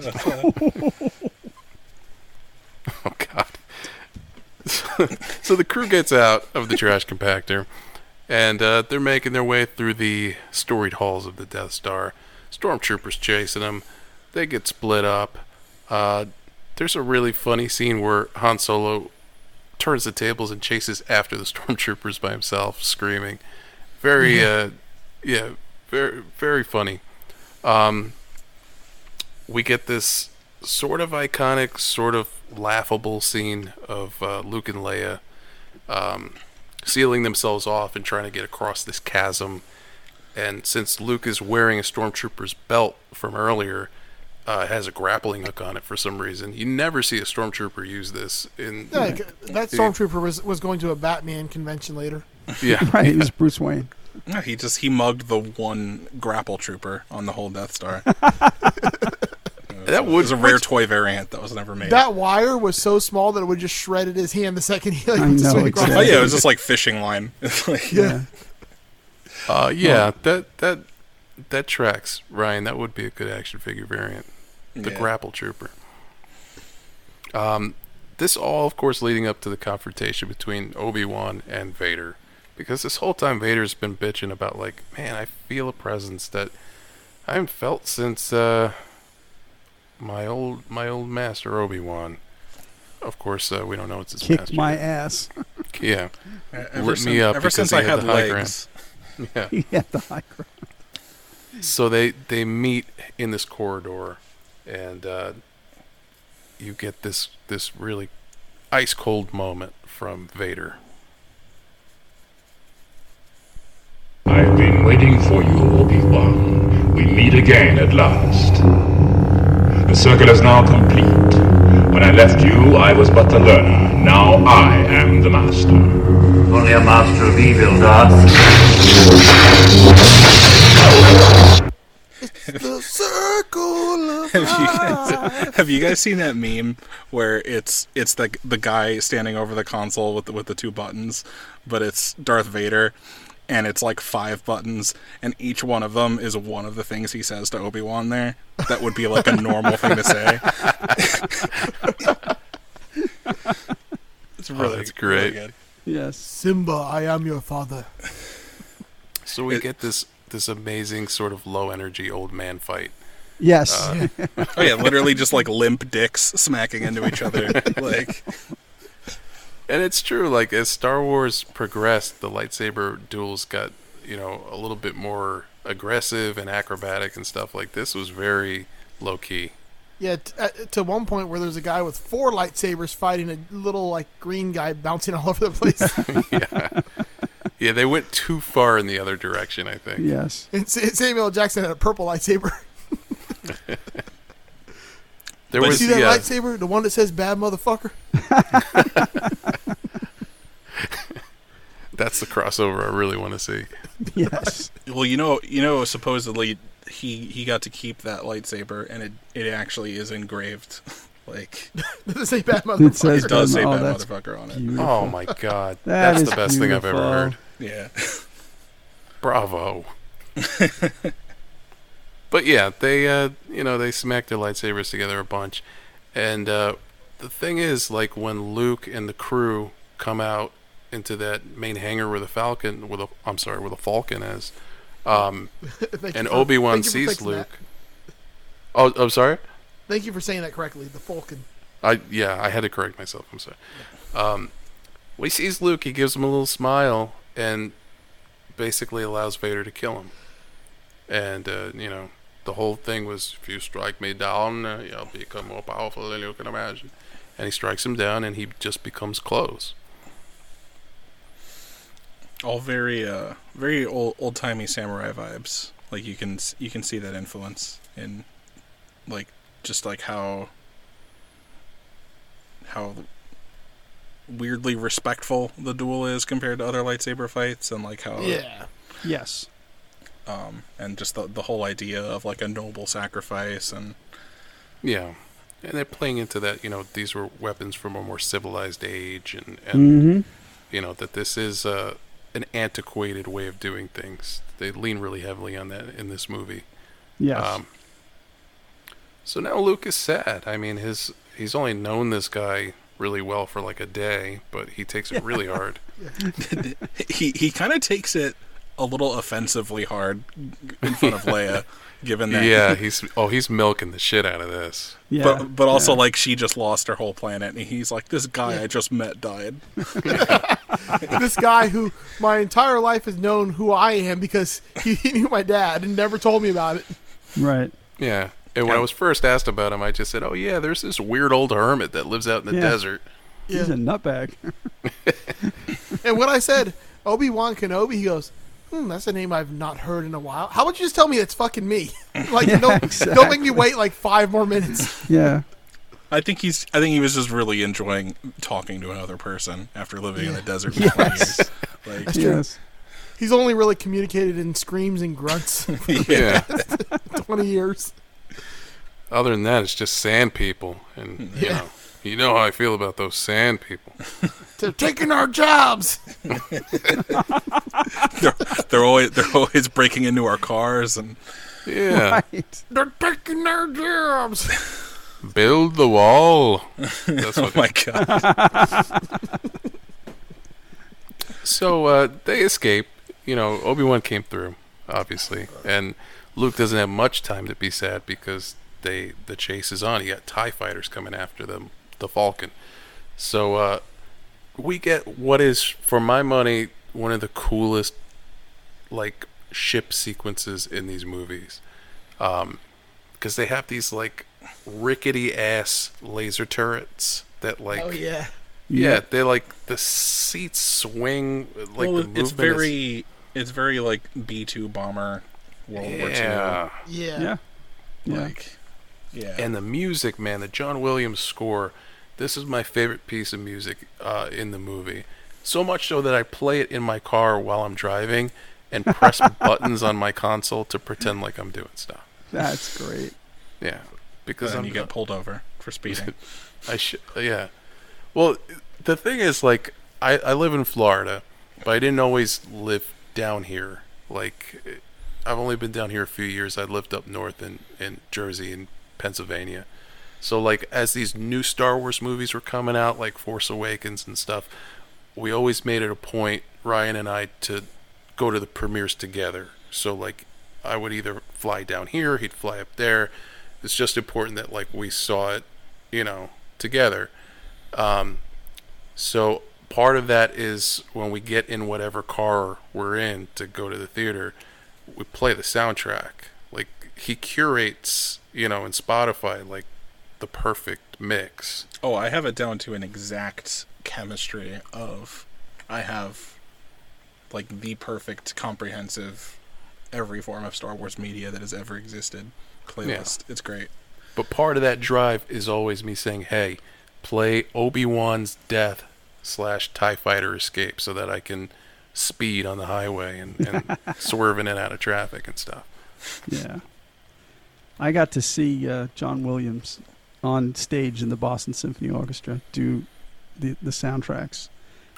Oh God! So, so the crew gets out of the trash compactor, and uh, they're making their way through the storied halls of the Death Star. Stormtroopers chasing them. They get split up. Uh, there's a really funny scene where Han Solo turns the tables and chases after the stormtroopers by himself, screaming. Very, uh, yeah, very, very funny. Um, we get this sort of iconic, sort of laughable scene of uh, Luke and Leia um, sealing themselves off and trying to get across this chasm. And since Luke is wearing a stormtrooper's belt from earlier, uh, has a grappling hook on it for some reason. You never see a stormtrooper use this in. Yeah, that stormtrooper was was going to a Batman convention later. Yeah, right. It was Bruce Wayne. Yeah, he just he mugged the one grapple trooper on the whole Death Star. that It was a rare toy variant that was never made. That wire was so small that it would just shredded his hand the second he like, I know, swing across. Oh yeah, it was just like fishing line. Like, Yeah. Uh, yeah, that that that tracks, Ryan. That would be a good action figure variant. The Yeah. grapple trooper. Um, this all, of course, leading up to the confrontation between Obi Wan and Vader, because this whole time Vader's been bitching about like, man, I feel a presence that I haven't felt since uh, my old my old master Obi Wan. Of course, uh, we don't know it's his Kicked master. my ass. Yeah, Ever lit since- me up ever because since I had had the high legs. ground. Yeah. He had the high ground. So they they meet in this corridor, and uh, you get this this really ice cold moment from Vader. I've been waiting for you, Obi-Wan. We meet again at last. The circle is now complete. When I left you, I was but the learner. Now I am the master. Only a master of evil, Darth. The circle of have, you guys, have you guys seen that meme where it's it's the the guy standing over the console with the, with the two buttons, but it's Darth Vader, and it's like five buttons, and each one of them is one of the things he says to Obi Wan. There, that would be like a normal thing to say. it's really Oh, that's great. good. Yes. Simba, I am your father. So we get this this amazing sort of low energy old man fight. Yes. Uh, oh yeah, literally just like limp dicks smacking into each other. like And it's true, like as Star Wars progressed, the lightsaber duels got, you know, a little bit more aggressive and acrobatic and stuff. Like this was very low key. Yeah, t- uh, to one point where there's a guy with four lightsabers fighting a little like green guy bouncing all over the place. yeah. Yeah, they went too far in the other direction, I think. Yes. and Sa- Samuel Jackson had a purple lightsaber. There you was see that yeah, lightsaber, the one that says "bad motherfucker." that's the crossover I really want to see. Yes. Well, you know, you know, supposedly he he got to keep that lightsaber, and it it actually is engraved. like Does it say bad It motherfucker? says it does bad- say oh, bad motherfucker on it. beautiful. Oh my god. That that's the best thing I've ever heard. Yeah. Bravo. But yeah, they uh, you know they smack their lightsabers together a bunch, and uh, the thing is, like when Luke and the crew come out into that main hangar where the Falcon, where the I'm sorry, where the Falcon is, um, and Obi Wan thank you for sees fixing that. Luke. Oh, I'm sorry. Thank you for saying that correctly. The Falcon. I yeah, I had to correct myself. I'm sorry. Um, when he sees Luke, he gives him a little smile and basically allows Vader to kill him. And uh, you know, the whole thing was, if you strike me down, uh, I'll become more powerful than you can imagine. And he strikes him down, and he just becomes close. all very uh very old old timey samurai vibes. Like you can you can see that influence in like just like how how weirdly respectful the duel is compared to other lightsaber fights and like how Yeah. Yes. Um and just the the whole idea of like a noble sacrifice and Yeah, and they're playing into that. You know, these were weapons from a more civilized age, and and Mhm. you know that this is uh, an antiquated way of doing things. They lean really heavily on that in this movie. Yes. Um, so now Luke is sad. I mean, his he's only known this guy really well for like a day, but he takes it really hard. he he kind of takes it a little offensively hard in front of Leia given that Yeah, he's oh he's milking the shit out of this. Yeah. but but also yeah. like she just lost her whole planet and he's like this guy I just met died. this guy who my entire life has known who I am because he, he knew my dad and never told me about it. right. Yeah. And when I was first asked about him, I just said, "Oh yeah, there's this weird old hermit that lives out in the Yeah. desert." He's Yeah. a nutbag. And when I said Obi Wan Kenobi, he goes, "Hmm, that's a name I've not heard in a while. How about you just tell me it's fucking me? like, Yeah, don't, exactly. don't make me wait like five more minutes." yeah. I think he's I think he was just really enjoying talking to another person after living in the desert for 20 Yes. years. Like That's true. Yes. He's only really communicated in screams and grunts Yeah. twenty years. Other than that, it's just sand people, and you Yeah. know, you know how I feel about those sand people. They're taking our jobs. they're, they're always they're always breaking into our cars and Yeah, Right. They're taking our jobs. build the wall. That's oh my god. So uh, they escape. You know, Obi Wan came through, obviously, and Luke doesn't have much time to be sad because they the chase is on. You got Tie fighters coming after them, the Falcon. So uh, we get what is, for my money, one of the coolest like ship sequences in these movies, um, because they have these like rickety ass laser turrets that like oh yeah. yeah, they like the seats swing like well, the it's movement is- very it's very like B two bomber World War yeah. Yeah. Yeah. Yeah. Like yeah. And the music, man, the John Williams score. This is my favorite piece of music uh, in the movie. So much so that I play it in my car while I'm driving and press buttons on my console to pretend like I'm doing stuff. That's great. Yeah. because then you get pulled over for speeding. I should, yeah. Well, the thing is, like, I, I live in Florida, but I didn't always live down here. Like, I've only been down here a few years. I lived up north in, in Jersey and Pennsylvania. So, like, as these new Star Wars movies were coming out, like Force Awakens and stuff, we always made it a point, Ryan and I, to go to the premieres together. So, like, I would either fly down here, he'd fly up there. It's just important that, like, we saw it, you know, together. Um, so part of that is when we get in whatever car we're in to go to the theater, we play the soundtrack. Like he curates, you know, in Spotify, like the perfect mix. Oh, I have it down to an exact chemistry of I have like the perfect comprehensive every form of Star Wars media that has ever existed playlist. It's great. But part of that drive is always me saying, "Hey, play Obi Wan's death slash Tie Fighter escape, so that I can speed on the highway and, and swerve in and out of traffic and stuff." Yeah. I got to see uh, John Williams on stage in the Boston Symphony Orchestra do the the soundtracks.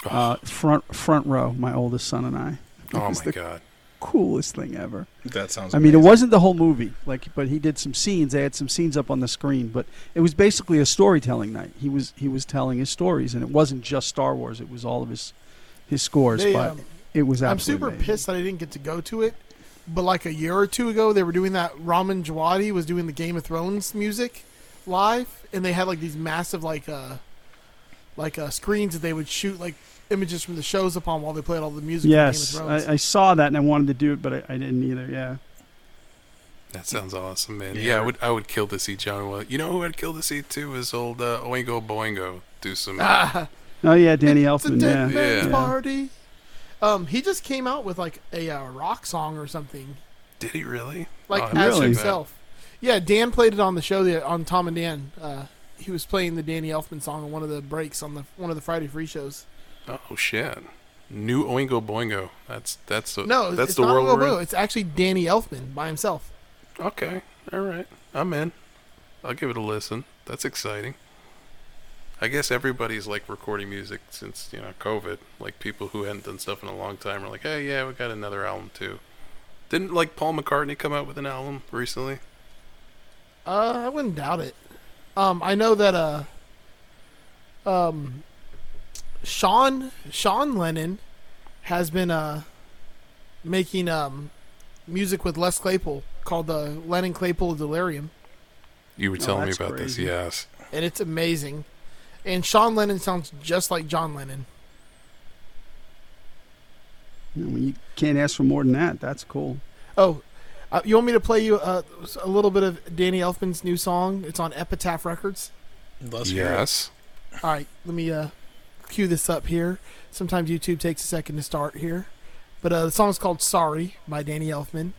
Uh, front front row, my oldest son and I. It Oh was my the god! Coolest thing ever. That sounds. I mean, it wasn't the whole movie, like, but he did some scenes. They had some scenes up on the screen, but it was basically a storytelling night. He was he was telling his stories, and it wasn't just Star Wars. It was all of his his scores. They, but um, it was I'm super amazing. pissed that I didn't get to go to it. But like a year or two ago, they were doing that. Ramin Djawadi was doing the Game of Thrones music live, and they had like these massive like uh like uh screens that they would shoot like images from the shows upon while they played all the music. Yes, from Game of Thrones. I, I saw that and I wanted to do it, but I, I didn't either. Yeah. That sounds awesome, man. Yeah. Yeah, I would I would kill to see John. Will. You know who I'd kill to see too is old uh, Oingo Boingo do some. Ah. Oh yeah, Danny It's a Elfman. dead Yeah. man's Yeah. party. Um, he just came out with like a uh, rock song or something, Did he really? like Oh, as haven't seen himself. Yeah, Dan played it on the show the, on Tom and Dan. Uh, he was playing the Danny Elfman song on one of the breaks on the one of the Friday free shows. Oh shit! New Oingo Boingo. That's that's the No, that's it's the not world Bow. in? It's actually Danny Elfman by himself. Okay, all right, I'm in. I'll give it a listen. That's exciting. I guess everybody's like recording music since you know COVID. Like people who hadn't done stuff in a long time are like, hey, yeah, we got another album too. Didn't like Paul McCartney come out with an album recently? Uh, I wouldn't doubt it. Um, I know that uh, um, Sean Sean Lennon has been uh making um music with Les Claypool called the Lennon Claypool Delirium, You were Oh, telling me about crazy. this, yes. and it's amazing. And Sean Lennon sounds just like John Lennon. I mean, you can't ask for more than that. That's cool. Oh, uh, you want me to play you uh, a little bit of Danny Elfman's new song? It's on Epitaph Records. Let's. Yes. All right, let me uh, cue this up here. Sometimes YouTube takes a second to start here. But uh, the song's called Sorry by Danny Elfman.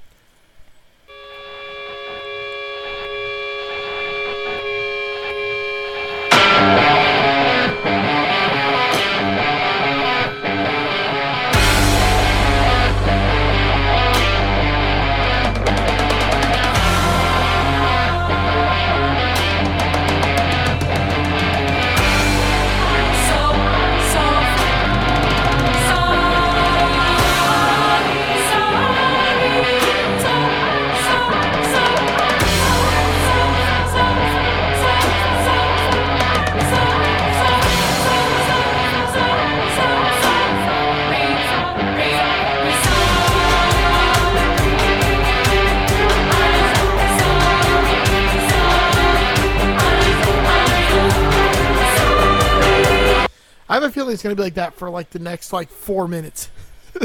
I have a feeling it's going to be like that for like the next like four minutes.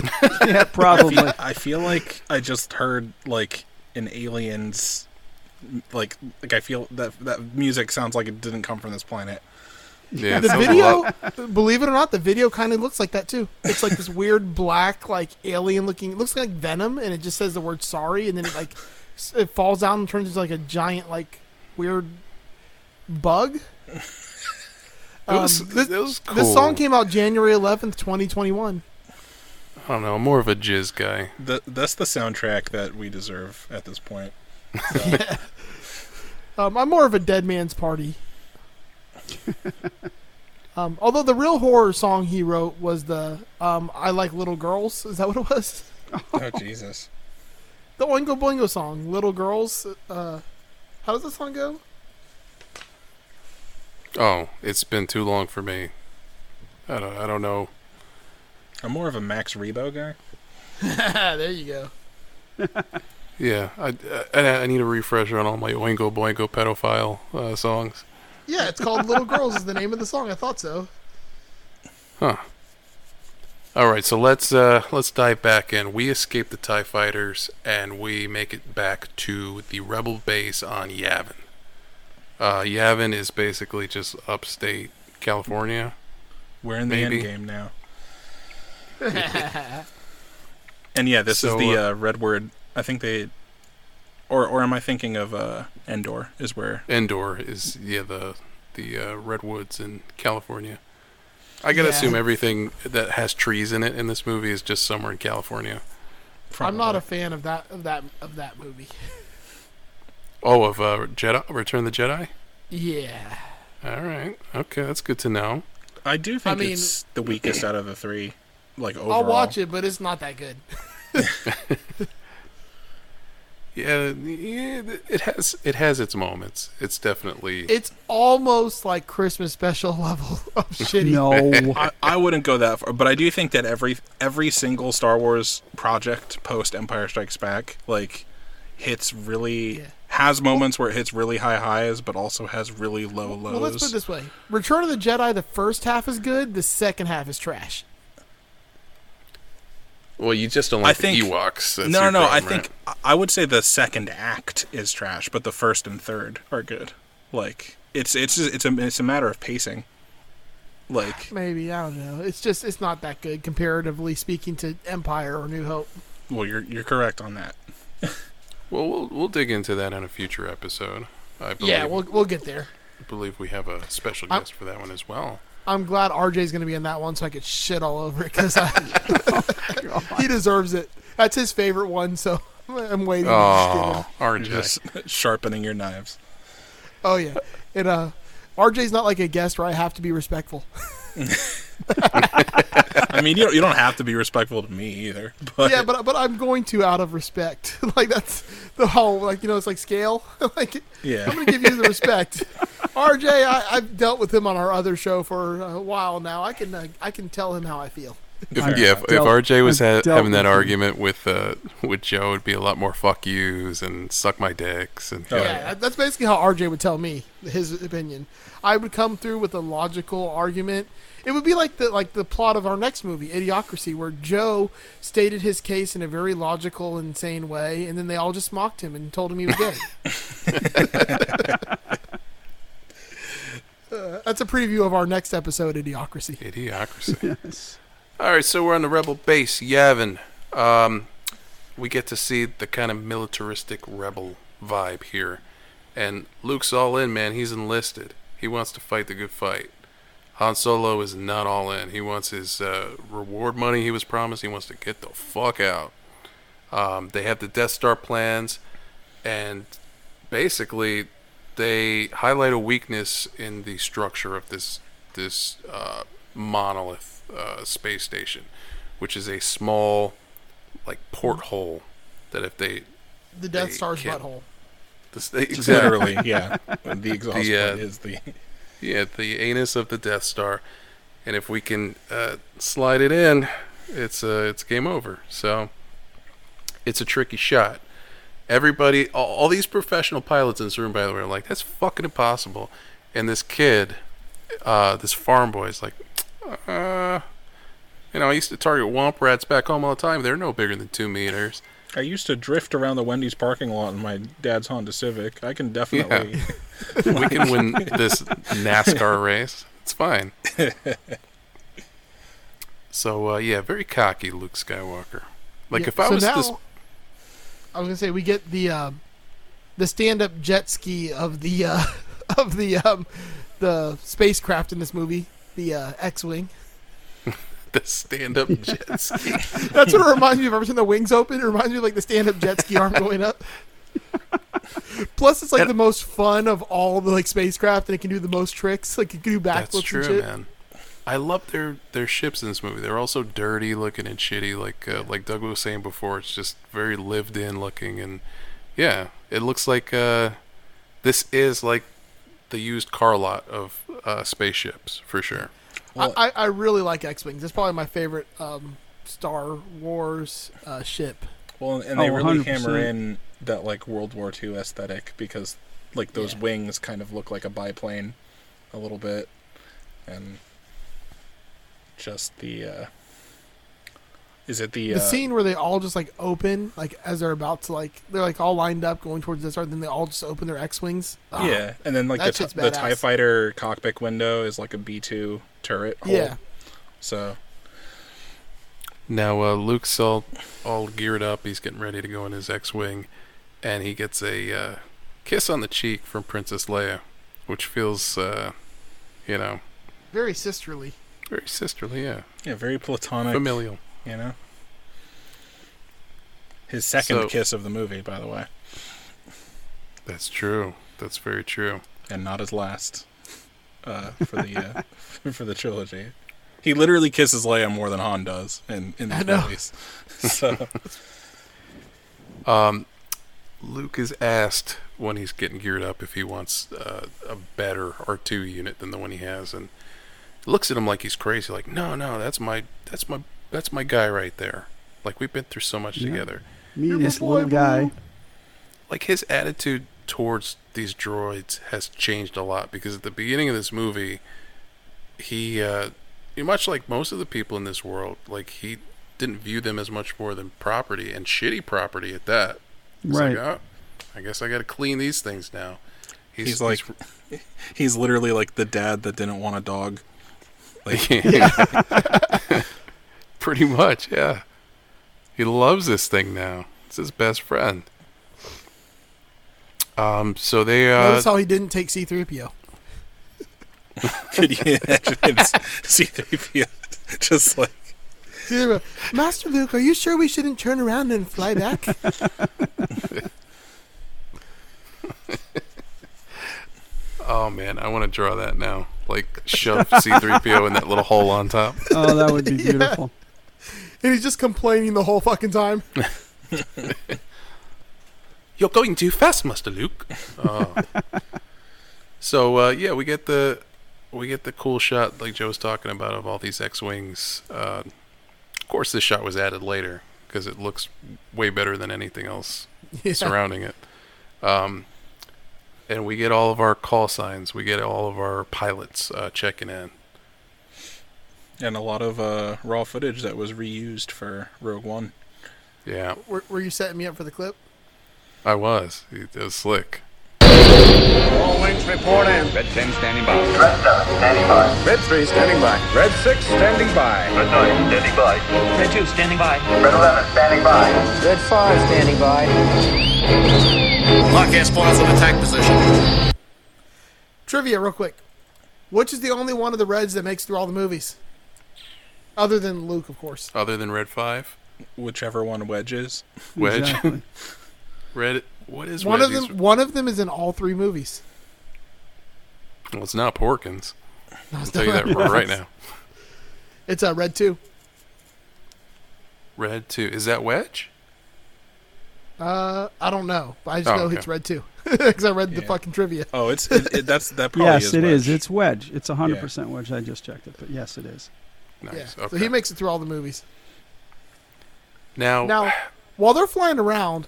yeah, I probably. feel, I feel like I just heard like an alien's like like I feel that that music sounds like it didn't come from this planet. Yeah. the video, believe it or not, the video kind of looks like that too. It's like this weird black, like alien looking. It looks like Venom, and it just says the word sorry, and then it like it falls down and turns into like a giant, like weird bug. It was, Um, this, it was cool. this song came out January eleventh, twenty twenty one. I don't know. I'm more of a jizz guy. The, that's the soundtrack that we deserve at this point. Um, I'm more of a dead man's party. um, although the real horror song he wrote was the um, "I Like Little Girls." Is that what it was? Oh Jesus! The Oingo Boingo song, "Little Girls." Uh, how does the song go? Oh, it's been too long for me. I don't. I don't know. I'm more of a Max Rebo guy. there you go. Yeah, I, I I need a refresher on all my Oingo Boingo pedophile uh, songs. Yeah, it's called "Little Girls" is the name of the song. I thought so. Huh. All right, so let's uh, let's dive back in. We escape the Tie Fighters and we make it back to the Rebel base on Yavin. Uh, Yavin is basically just upstate California. We're in the Maybe. end game now. And yeah, this So, is the uh, uh, Redwood. I think they, or or am I thinking of uh, Endor? Is where Endor is yeah the the uh, redwoods in California. I gotta Yeah. assume everything that has trees in it in this movie is just somewhere in California. I'm not a fan of that of that of that movie. Oh, of uh, Jedi Return of the Jedi. Yeah. All right, okay, that's good to know. I do think I mean- it's the weakest out of the three. Like overall, I'll watch it, but it's not that good. Yeah, yeah, it has it has its moments. It's definitely It's almost like Christmas special level of shitty. No. I, I wouldn't go that far, but I do think that every every single Star Wars project post Empire Strikes Back like hits really has moments where it hits really high highs, but also has really low lows. Well, let's put it this way: Return of the Jedi, the first half is good, the second half is trash. well. You just don't like I like think the Ewoks. That's no, no, no. I problem, think I would say the second act is trash, but the first and third are good. Like it's it's just, it's a it's a matter of pacing. Like Maybe I don't know. It's just it's not that good comparatively speaking to Empire or New Hope. well, you're you're correct on that. Well, we'll we'll dig into that in a future episode. I believe, Yeah, we'll we'll get there. I believe we have a special I'm- guest for that one as well. I'm glad RJ's going to be in that one, so I could shit all over it because he deserves it. That's his favorite one, so I'm waiting. Oh. RJ. Just sharpening your knives. Oh yeah, and uh, RJ's not like a guest where I have to be respectful. I mean, you don't, you don't have to be respectful to me either. But yeah, but but I'm going to out of respect. like that's the whole like you know it's like scale. like Yeah. I'm gonna give you the respect. RJ, I, I've dealt with him on our other show for a while now. I can uh, I can tell him how I feel. If, yeah, if, if RJ was ha- having that with him. argument with uh, with Joe, it'd be a lot more fuck yous and suck my dicks and Oh, yeah, yeah. that's basically how RJ would tell me his opinion. I would come through with a logical argument. It would be like the like the plot of our next movie, Idiocracy, where Joe stated his case in a very logical, insane way, and then they all just mocked him and told him he was gay. Uh, that's a preview of our next episode, Idiocracy. idiocracy. Yes. All right, so we're on the rebel base, Yavin. Um, we get to see the kind of militaristic rebel vibe here, and Luke's all in, man. He's enlisted. He wants to fight the good fight. Han Solo is not all in. He wants his uh, reward money he was promised. He wants to get the fuck out. Um, they have the Death Star plans, and basically, they highlight a weakness in the structure of this this uh, monolith uh, space station, which is a small, like porthole that if they The Death They Star's can't- butthole. this, they, exactly literally, yeah. The exhaust The, uh, is the yeah the anus of the Death Star, and if we can uh, slide it in, it's uh, it's game over. So it's a tricky shot. Everybody, all, all these professional pilots in this room, by the way, are like, that's fucking impossible. And this kid, uh, this farm boy, is like, uh, you know, I used to target womp rats back home all the time. They're no bigger than two meters. I used to drift around the Wendy's parking lot in my dad's Honda Civic. I can definitely. we can win this NASCAR race. It's fine. So uh, yeah, very cocky Luke Skywalker. Like Yeah, if I so was now, this, I was gonna say we get the um, the stand-up jet ski of the uh, of the um, the spacecraft in this movie, the uh, X-wing. the stand-up jet ski. That's what it reminds me of. Every time the wings open, it reminds me of like the stand-up jet ski arm going up. Plus, it's like the most fun of all the like spacecraft, and it can do the most tricks. Like it can do backflips That's true, and shit. man. I love their their ships in this movie. They're also dirty looking and shitty, like uh, like Doug was saying before. It's just very lived in looking, and yeah, it looks like uh, this is like the used car lot of uh, spaceships for sure. I, I, I really like X Wings. It's probably my favorite um, Star Wars uh, ship. Well, and they Oh, really 100%. hammer in that like World War II aesthetic because like those wings kind of look like a biplane a little bit, and just the uh, is it the The uh, scene where they all just like open, like as they're about to like they're like all lined up going towards the start, then they all just open their X Wings. Yeah, and then like the, that t- the Tie. Fighter cockpit window is like a B two turret. Hole. Yeah. So Now uh, Luke's all all geared up. He's getting ready to go in his X-wing, and he gets a uh, kiss on the cheek from Princess Leia, which feels, uh, you know, very sisterly. very sisterly. Yeah, yeah, very platonic, familial. You know, his second So- kiss of the movie, by the way, That's true. That's very true. and not his last uh, for the uh, for the trilogy. He literally kisses Leia more than Han does in in I these movies. So Um, Luke is asked when he's getting geared up if he wants uh, a better R2 unit than the one he has, and looks at him like he's crazy. Like, no, no, that's my, that's my, that's my guy right there. Like we've been through so much Yeah. together. Me and this little guy. Like his attitude towards these droids has changed a lot because at the beginning of this movie, he, uh, much like most of the people in this world, like he didn't view them as much more than property and shitty property at that. It's Right. like, oh, I guess I got to clean these things now. he's, like he's literally like the dad that didn't want a dog. Like pretty much, yeah. He loves this thing now. It's his best friend. Um, so they uh, Notice how he didn't take C three PO. Could you imagine C-3PO just like Master Luke, are you sure we shouldn't turn around and fly back? oh man, I want to draw that now. Like shove C3PO in that little hole on top. Oh, that would be Yeah. Beautiful. and he's just complaining the whole fucking time. You're going too fast, Master Luke. Oh. so uh, yeah, we get the we get the cool shot like Joe was talking about of all these X-wings. Uh, of course, this shot was added later because it looks way better than anything else Yeah. surrounding it. Um, and we get all of our call signs. We get all of our pilots uh, checking in. And a lot of uh, raw footage that was reused for Rogue One. Yeah, Were, were you setting me up for the clip? I was. It was slick. All wings report in. Red 10 standing by. Red 7 standing by. Red 3 standing by. Red 6 standing by. Red 9 standing by. Red 2 standing by. Red 11 standing by. Red 5 standing by. Lock S-foils in attack position. Trivia, real quick. Which is the only one of the Reds that makes through all the movies? Other than Luke, of course. Other than Red Five, Whichever one Wedge is. Wedge, Exactly. Red. What is one Wedge? of them. One of them is in all three movies. Well, it's not Porkins. I'll tell you not that right now. It's uh, Red Two. Red Two. Is that Wedge? Uh, I don't know, I just Oh, know okay. it's Red Two because I read the fucking trivia. Oh, it's it, it, that's that probably yes, is it is. Wedge. It's Wedge. It's hundred percent Wedge. I just checked it, but yes, it is. Nice. Yeah. Okay. So he makes it through all the movies. now, Now, while they're flying around,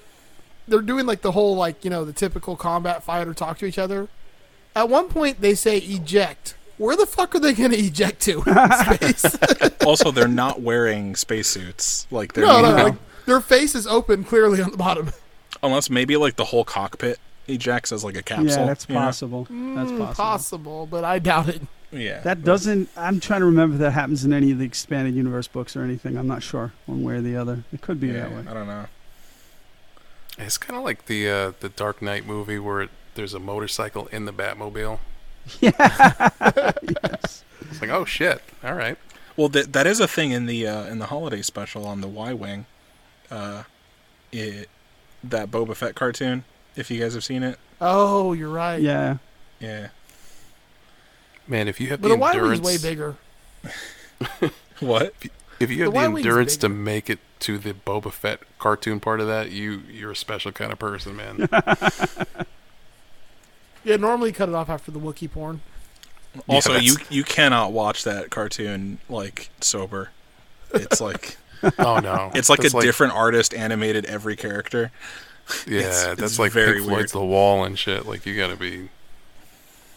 they're doing like the whole like you know the typical combat fighter talk to each other. At one point, they say eject. Where the fuck are they going to eject to? Space? also, they're not wearing spacesuits. Like they're no, no, like their face is open clearly on the bottom. unless maybe like the whole cockpit ejects as like a capsule. yeah, that's you know? possible. That's Mm, possible. possible, but I doubt it. Yeah, That doesn't. I'm trying to remember if that happens in any of the expanded universe books or anything. I'm not sure one way or the other. It could be yeah, that way. I don't know. it's kind of like the uh, the Dark Knight movie where it, there's a motorcycle in the Batmobile. Yeah. yes. It's like, oh shit! All right. Well, that that is a thing in the uh, in the holiday special on the Y wing. Uh, it that Boba Fett cartoon. If you guys have seen it, Oh, you're right. Yeah. yeah. Man, if you have But the the Y endurance, Wing's way bigger. What? if you The have the, Y-Wing's endurance to make it to the Boba Fett cartoon part of that, you you're a special kind of person, man. Yeah, normally cut it off after the Wookiee porn. Also, Yeah, you you cannot watch that cartoon like sober. It's like oh no, it's like That's a different artist animated every character. Yeah, It's- that's it's like very Pink weird. The Wall and shit. Like you got to be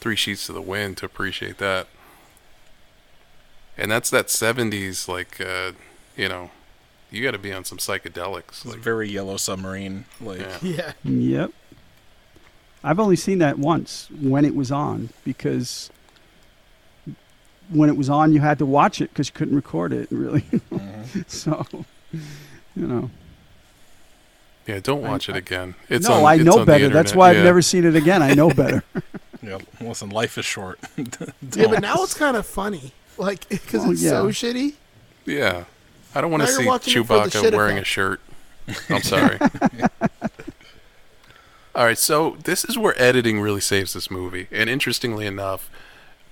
three sheets to the wind to appreciate that. And that's that '70s, like uh, you know, you got to be on some psychedelics. It's Like, very yellow submarine. Like Yeah. Yep. I've only seen that once when it was on because when it was on, you had to watch it because you couldn't record it, really. Mm-hmm. so, you know. Yeah, don't watch it again. It's no, on, I know on better. That's internet, why I've never seen it again. I know better. yeah, listen, life is short. Yeah, but now it's kind of funny, like because Well, it's so shitty. Yeah, I don't want to see watching it for the Chewbacca shit wearing a shirt. I'm sorry. All right, so this is where editing really saves this movie. And interestingly enough,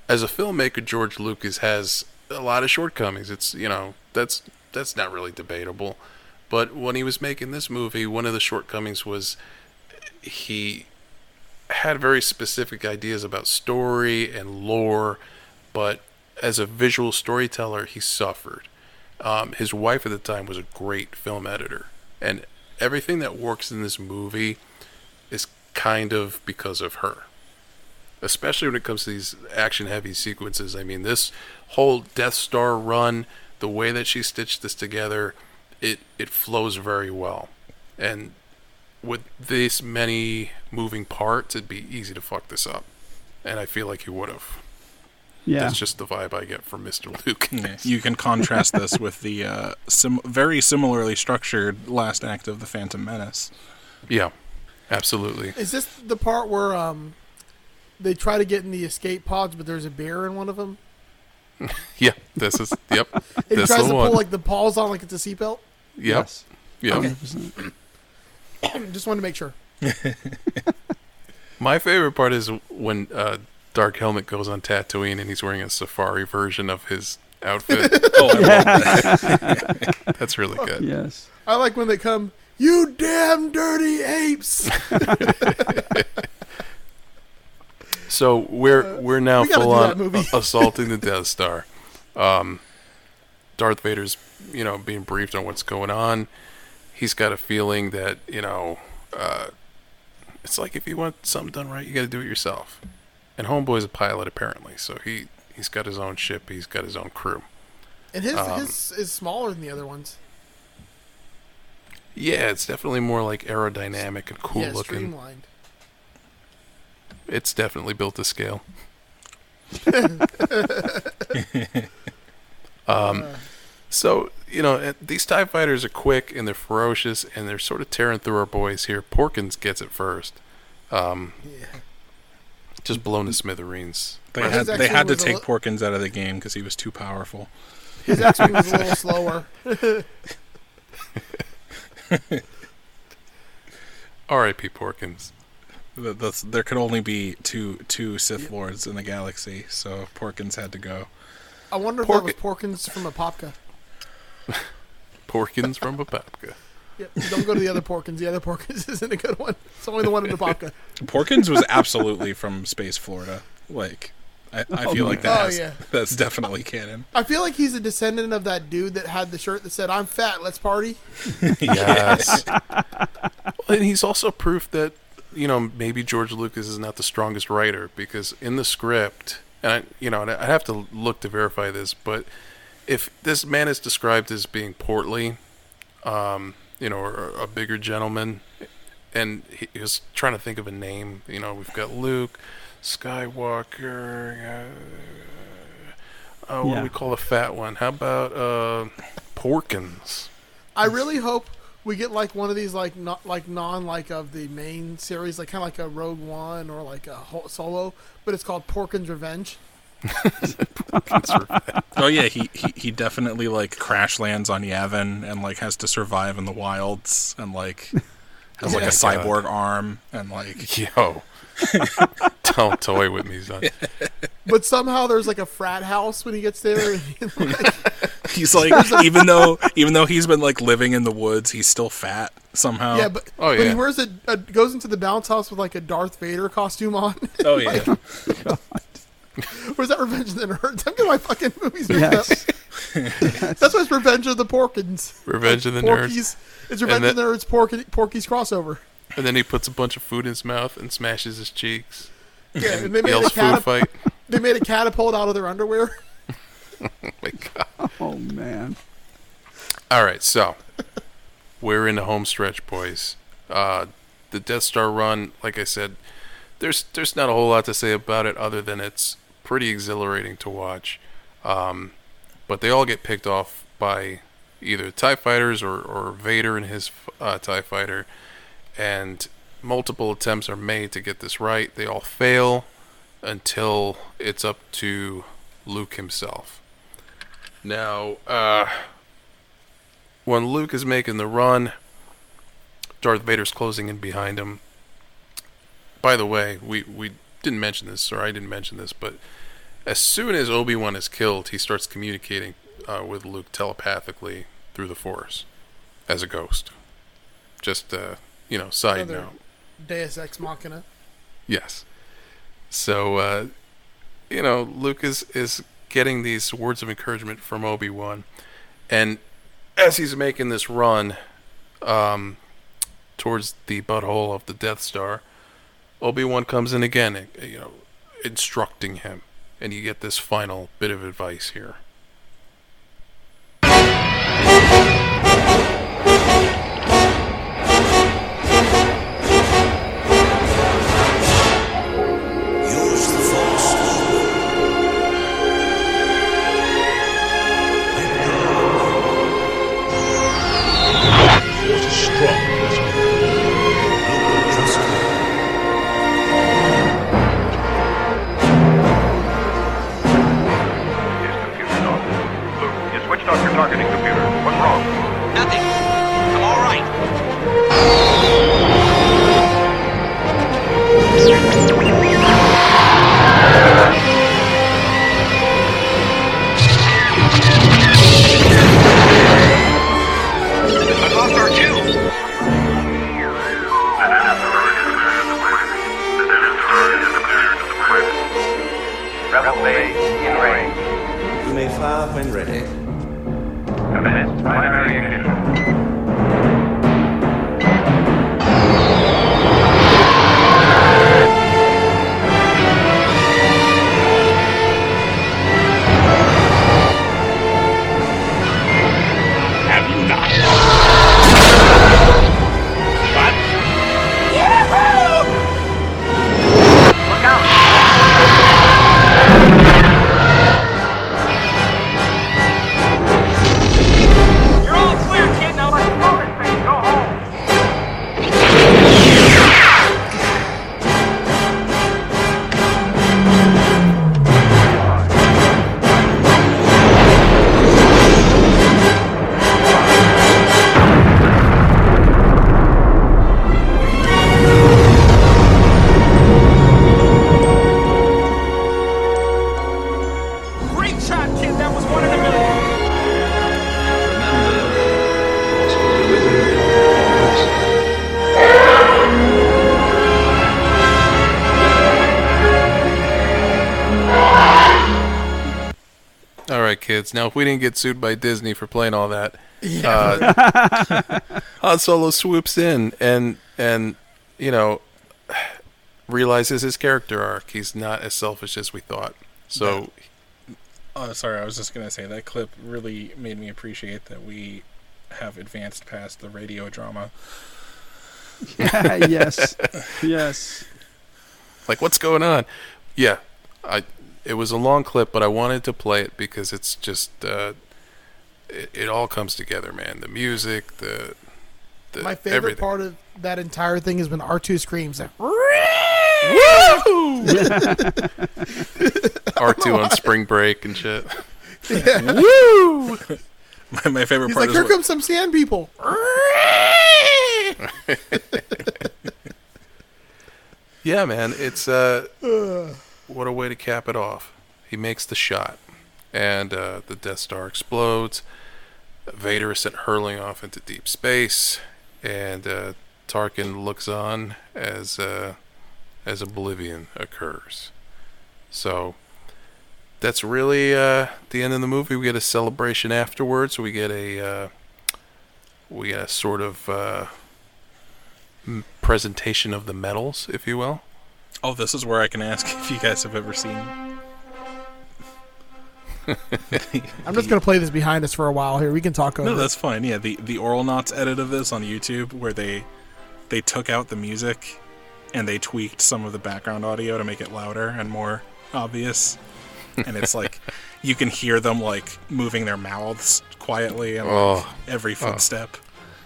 as a filmmaker, George Lucas has a lot of shortcomings. It's you know that's that's not really debatable. But when he was making this movie, one of the shortcomings was he had very specific ideas about story and lore, but as a visual storyteller, he suffered. Um, his wife at the time was a great film editor, and everything that works in this movie is kind of because of her. Especially when it comes to these action heavy sequences. I mean, this whole Death Star run, the way that she stitched this together, it, it flows very well. And with this many moving parts, it'd be easy to fuck this up. And I feel like he would have. Yeah. That's just the vibe I get from Mr. Luke. Yeah, you can contrast this with the uh, sim- very similarly structured last act of the Phantom Menace. Yeah, absolutely. Is this the part where um they try to get in the escape pods, but there's a bear in one of them? Yeah, this is yep. And he this tries the to one. pull like the paws on like it's a seatbelt. Yep. Yep. Okay. Just wanted to make sure. My favorite part is when uh, Dark Helmet goes on Tatooine and he's wearing a safari version of his outfit. Oh, I love that. That's really good. Yes. I like when they come. You damn dirty apes! So we're we're now Uh, we full on movie. assaulting the Death Star. Um, Darth Vader's you know being briefed on what's going on. He's got a feeling that you know uh, it's like if you want something done right, you got to do it yourself. And Homeboy's a pilot apparently, so he he's got his own ship. He's got his own crew. And his Um, his is smaller than the other ones. Yeah, it's definitely more like aerodynamic and cool yeah, looking. streamlined. It's definitely built to scale. um, so you know uh, these Tie Fighters are quick and they're ferocious and they're sort of tearing through our boys here. Porkins gets it first. Um, Just blown to smithereens. They His had they had to take li- Porkins out of the game because he was too powerful. His X-wing was a little slower. R.I.P. Porkins. The, the, there could only be two two Sith Lords in the galaxy, so Porkins had to go. I wonder if that was Porkins from Apopka. Porkins from Papapka. Yep. Don't go to the other Porkins. The other Porkins isn't a good one. It's only the one in the Popka. Porkins was absolutely from Space Florida. Like, I, I oh feel Oh, like that oh, has, yeah. that's definitely canon. I feel like he's a descendant of that dude that had the shirt that said "I'm fat, let's party." Yes. and he's also proof that you know maybe George Lucas is not the strongest writer because in the script, and I, you know, and I have to look to verify this, but if this man is described as being portly, um, you know, or a bigger gentleman, and he, he was trying to think of a name. You know, we've got Luke, Skywalker. Uh, uh, what Yeah. do we call the fat one? How about uh, Porkins? I really hope we get like one of these like not like non like of the main series, like kind of like a Rogue One or like a Ho- Solo, but it's called Porkins Revenge. Oh yeah, he, he he definitely like crash lands on Yavin and like has to survive in the wilds and like has has like Oh a my God. cyborg arm and like Yo, don't toy with me, son. But somehow there's like a frat house when he gets there. and, like, he's like even though even though he's been like living in the woods, he's still fat somehow. yeah, but, Oh, but he wears a, a goes into the bounce house with like a Darth Vader costume on. Oh yeah. Was that Revenge of the Nerds? I'm getting my fucking movies mixed Yes. up. That's why it's Revenge of the Porkins. Revenge of the Nerds. It's Revenge And of the Nerds Porky, Porky's crossover. And then he puts a bunch of food in his mouth and smashes his cheeks. Yeah, and they made, a Yells food fight. they made a catapult out of their underwear. Oh my god. Oh man. All right, so we're in the home stretch, boys. Uh, the Death Star run, like I said, there's there's not a whole lot to say about it other than it's pretty exhilarating to watch. Um, but they all get picked off by either Tie fighters or, or Vader and his uh, Tie fighter, and multiple attempts are made to get this right. They all fail until it's up to Luke himself. Now, uh, when Luke is making the run, Darth Vader's closing in behind him. By the way, we, we didn't mention this, or I didn't mention this, but as soon as Obi Wan is killed, he starts communicating uh, with Luke telepathically through the Force as a ghost. Just, uh, you know, side Another note. Deus Ex Machina. Yes. So, uh, you know, Luke is, is getting these words of encouragement from Obi Wan, and as he's making this run um, towards the butthole of the Death Star, Obi Wan comes in again, you know, instructing him, and you get this final bit of advice here. All right, kids. Now, if we didn't get sued by Disney for playing all that, uh, Han Solo swoops in and and you know realizes his character arc. He's not as selfish as we thought. So Oh, sorry. I was just gonna say that clip really made me appreciate that we have advanced past the radio drama. Yeah, yes. Yes. like, what's going on? Yeah, I. It was a long clip, but I wanted to play it because it's just uh, it, it all comes together, man. The music, the the My favorite everything. part of that entire thing is when R2 screams like, R two on spring break and shit. Yeah. Woo! My, my favorite He's part like, is here what- comes some sand people. Yeah, man, it's uh, what a way to cap it off. He makes the shot, and uh, the Death Star explodes. Vader is sent hurling off into deep space, and uh, Tarkin looks on as uh, as oblivion occurs. So that's really uh, the end of the movie. We get a celebration afterwards. We get a uh, we get a sort of uh, presentation of the medals, if you will. Oh, this is where I can ask if you guys have ever seen. I'm just gonna play this behind us for a while here. We can talk over. No, that's fine. Yeah, the the Oral Knots edit of this on YouTube, where they they took out the music and they tweaked some of the background audio to make it louder and more obvious. And it's like you can hear them like moving their mouths quietly and like, Oh. every Oh. footstep.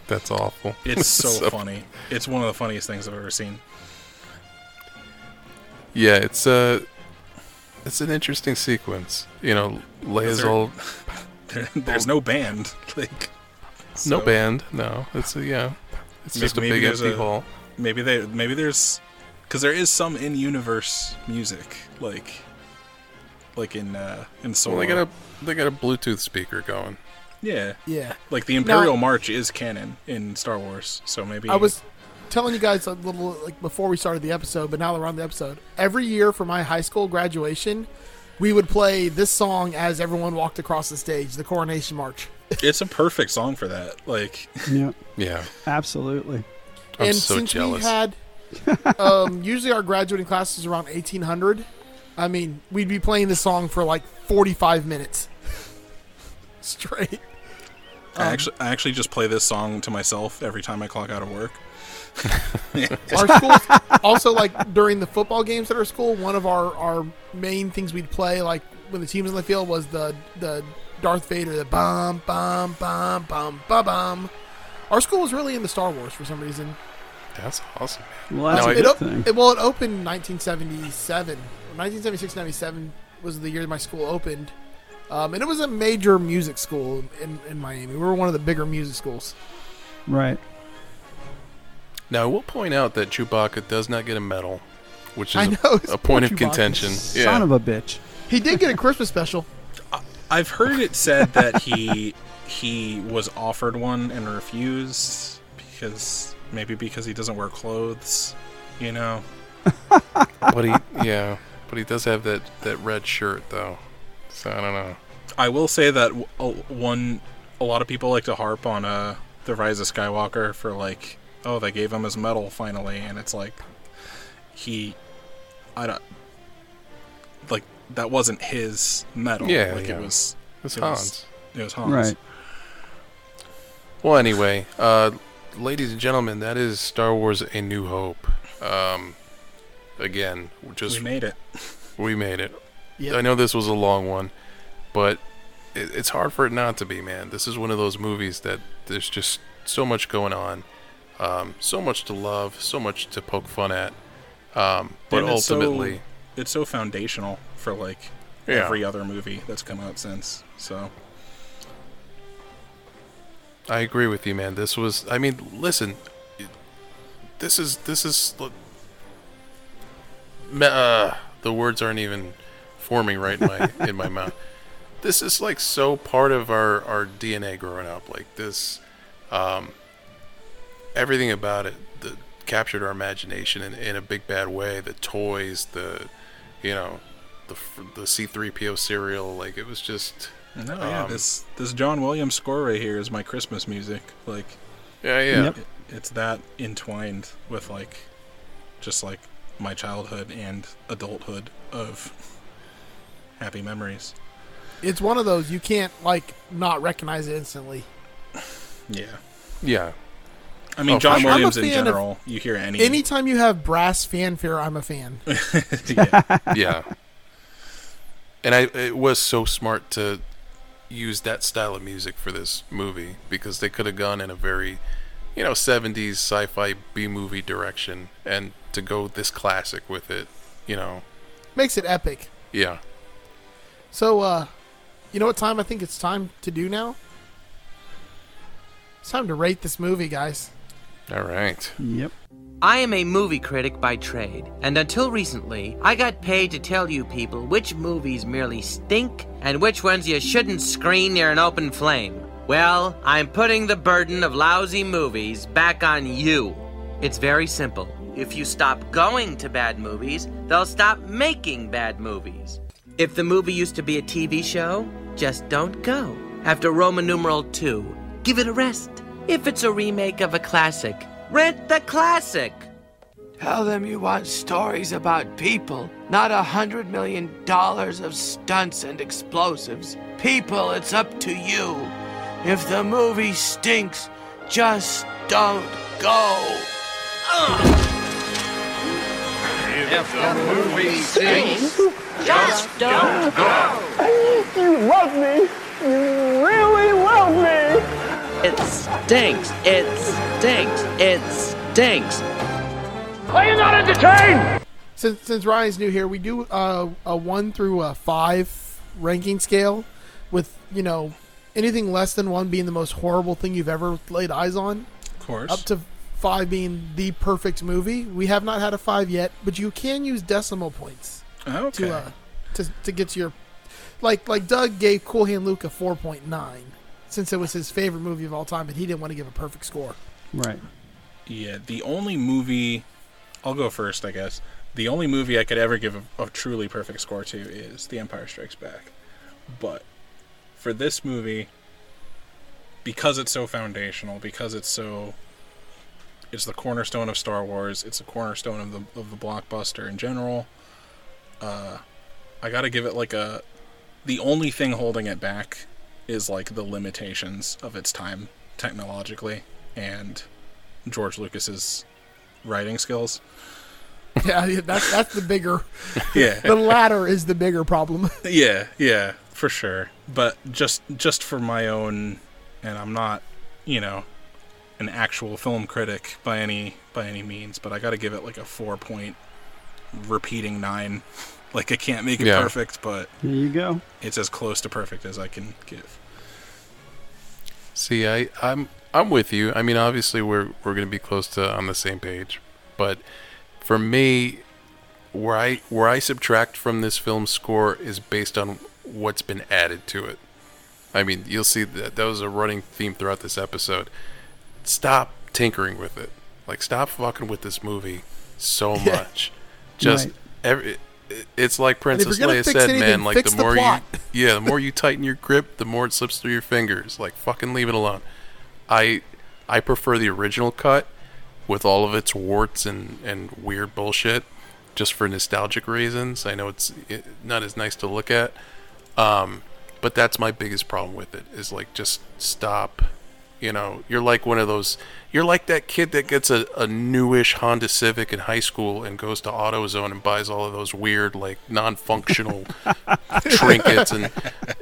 That's awful. It's so, funny. It's one of the funniest things I've ever seen. Yeah, it's uh it's an interesting sequence. You know, Leia's there- all There, there's no band. Like no band. No, it's a, yeah, it's May- just a big empty a- hall. Maybe they maybe there's because there is some in-universe music like like in uh in Solo. Well, they got a they got a Bluetooth speaker going. yeah Yeah. like the Now- Imperial March is canon in Star Wars, so maybe I was telling you guys a little like before we started the episode, but now that we're on the episode, every year for my high school graduation, we would play this song as everyone walked across the stage, the Coronation March. it's a perfect song for that. Like Yeah, Yeah, absolutely. I'm and so since jealous. we had, um, usually our graduating class is around 1800. I mean, we'd be playing this song for like 45 minutes straight. I Um, actually I actually just play this song to myself every time I clock out of work. Our school also like during the football games at our school one of our our main things we'd play like when the team was in the field was the the darth vader the bum bum bum bum bum bum our school was really into star wars for some reason That's awesome. Well, that's No, a I- it, good op- thing. it- well it opened in 1977 1976 97 was the year my school opened um, and it was a major music school in, in miami we were one of the bigger music schools Right. Now, I will point out that Chewbacca does not get a medal, which is I a- know, a, it's poor point of Chewbacca. contention. Son Yeah, of a bitch. he did get a christmas special I've heard it said that he he was offered one and refused because maybe because he doesn't wear clothes, you know. but he yeah, but he does have that that red shirt though. So I don't know. I will say that one a lot of people like to harp on uh the Rise of Skywalker for like oh they gave him his medal finally and it's like he I don't like that wasn't his medal Yeah, like yeah. it was It's it was- Han's. it was Han's Right. Well, anyway, uh, ladies and gentlemen, that is Star Wars: A New Hope. Um, again, just we made it we made it. Yep. I know this was a long one, but it, it's hard for it not to be, man. This is one of those movies that there's just so much going on, um, so much to love, so much to poke fun at. Um, but it's so- ultimately, it's so foundational for like Yeah. every other movie that's come out since so I agree with you, man. This was. I mean, listen. This is. This is. Uh, the words aren't even forming right in my in my mouth. This is like so part of our our DNA growing up. Like this, um, everything about it that captured our imagination in, in a big bad way. The toys, the, you know, the the C three PO cereal. Like it was just. no yeah um, this this John Williams score right here is my Christmas music like Yeah, yeah. Yep. it- it's that entwined with like just like my childhood and adulthood of happy memories it's one of those you can't like not recognize it instantly yeah Yeah. I mean Oh, John I'm Williams in fan of general you hear any anytime you have brass fanfare i'm a fan. Yeah. Yeah. And I it was so smart to use that style of music for this movie because they could have gone in a very, you know, 70s sci-fi B-movie direction and to go this classic with it, you know. makes it epic. Yeah. so uh you know what time i think it's time to do now? It's time to rate this movie guys All right. Yep. I am a movie critic by trade, and until recently, I got paid to tell you people which movies merely stink and which ones you shouldn't screen near an open flame. Well, I'm putting the burden of lousy movies back on you. It's very simple. If you stop going to bad movies, they'll stop making bad movies. If the movie used to be a TV show, just don't go. After Roman numeral 2, give it a rest. If it's a remake of a classic, rent the classic. Tell them you want stories about people, not a hundred million dollars of stunts and explosives. People, it's up to you. If the movie stinks, just don't go. If the movie stinks, just don't go. You love me. You really love me. It stinks. It stinks. It stinks. Are you not entertained? Since since Ryan's new here, we do uh, a one through a five ranking scale, with you know anything less than one being the most horrible thing you've ever laid eyes on. Of course. Up to five being the perfect movie. We have not had a five yet, but you can use decimal points Okay. to uh, to to get to your like like Doug gave Cool Hand Luke a four point nine since it was his favorite movie of all time, but he didn't want to give a perfect score. Right. Yeah, the only movie I'll go first, I guess. The only movie I could ever give a, a truly perfect score to is The Empire Strikes Back. But for this movie, because it's so foundational, because it's so it's the cornerstone of Star Wars, it's a cornerstone of the of the blockbuster in general. Uh, I got to give it like a the only thing holding it back is like the limitations of its time technologically and George Lucas's writing skills. Yeah, yeah, that's that's the bigger. Yeah. the latter is the bigger problem. yeah, yeah, for sure. But just just for my own, and I'm not, you know, an actual film critic by any by any means, but I got to give it like a four point repeating nine. Like I can't make it Yeah. perfect, but There you go. it's as close to perfect as I can give. See, I, I'm I'm with you. I mean, obviously we're we're gonna be close to on the same page, but for me, where I where I subtract from this film score is based on what's been added to it. I mean, you'll see that that was a running theme throughout this episode. Stop tinkering with it. Like, stop fucking with this movie so much. Just Right. every. It- It's like Princess Leia said, anything, man. Like the the more plot. you, yeah, the more you tighten your grip, the more it slips through your fingers. Like fucking leave it alone. I I prefer the original cut with all of its warts and and weird bullshit, just for nostalgic reasons. I know it's it, not as nice to look at, um, but that's my biggest problem with it. Is like just stop. You know, you're like one of those. You're like that kid that gets a, a newish Honda Civic in high school and goes to AutoZone and buys all of those weird, like non-functional trinkets and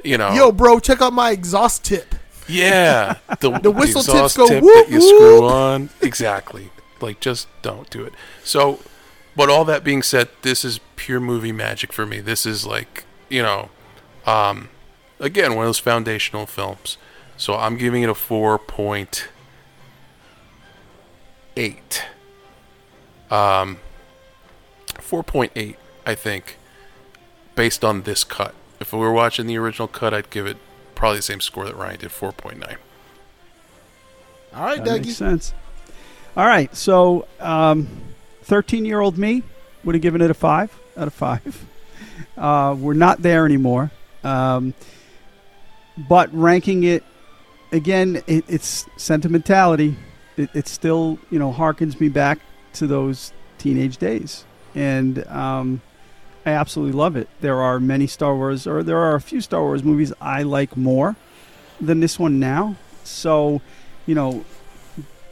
you know. Yo, bro, check out my exhaust tip. Yeah, the, The whistle tips go tip whoop, that you screw whoop. on. Exactly. Like, just don't do it. So, but all that being said, this is pure movie magic for me. This is like, you know, um, again, one of those foundational films. So I'm giving it a four point eight. Um, four point eight, I think, based on this cut. If we were watching the original cut, I'd give it probably the same score that Ryan did, four point nine. All right, That Dougie. makes sense. All right, so um, thirteen-year-old me would have given it a five out of five. Uh, we're not there anymore, um, but ranking it again, it, it's sentimentality. It, it still, you know, harkens me back to those teenage days, and um, I absolutely love it. There are many Star Wars, or there are a few Star Wars movies I like more than this one now. So, you know,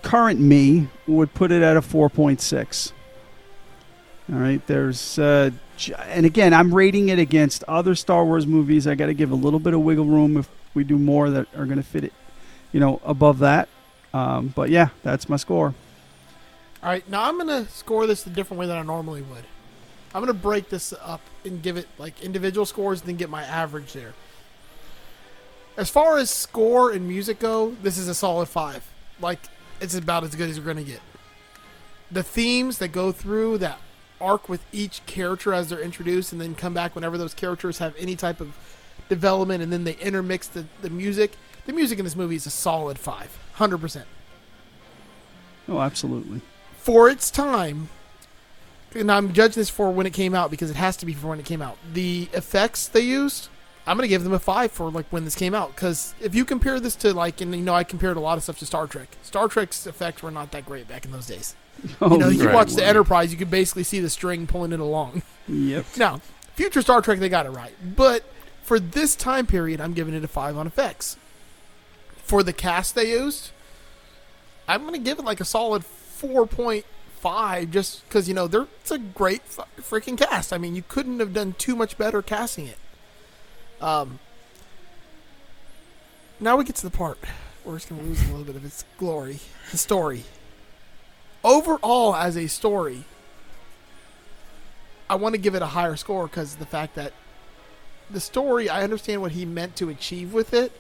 current me would put it at a 4.6. All right, there's, uh, and again, I'm rating it against other Star Wars movies. I got to give a little bit of wiggle room if we do more that are going to fit it, you know, above that. Um, but yeah, that's my score. All right, now I'm gonna score this a different way than I normally would. I'm gonna break this up and give it like individual scores, and then get my average there. As far as score and music go, this is a solid five. Like it's about as good as going to get. The themes that go through that arc with each character as they're introduced and then come back whenever those characters have any type of development and then they intermix the, the music. The music in this movie is a solid five, hundred percent Oh, absolutely. For its time, and I'm judging this for when it came out because it has to be for when it came out. The effects they used, I'm gonna give them a five for like when this came out because if you compare this to like, and you know, I compared a lot of stuff to Star Trek. Star Trek's effects were not that great back in those days. Oh, you know, oh, you right. watch the Enterprise, you could basically see the string pulling it along. Yep. Now, future Star Trek, they got it right, but for this time period, I'm giving it a five on effects. For the cast they used, I'm gonna give it like a solid four point five, just because you know they're it's a great freaking cast. I mean, you couldn't have done too much better casting it. Um. Now we get to the part where it's gonna lose a little bit of its glory. The story. Overall, as a story, I want to give it a higher score because the fact that the story, I understand what he meant to achieve with it.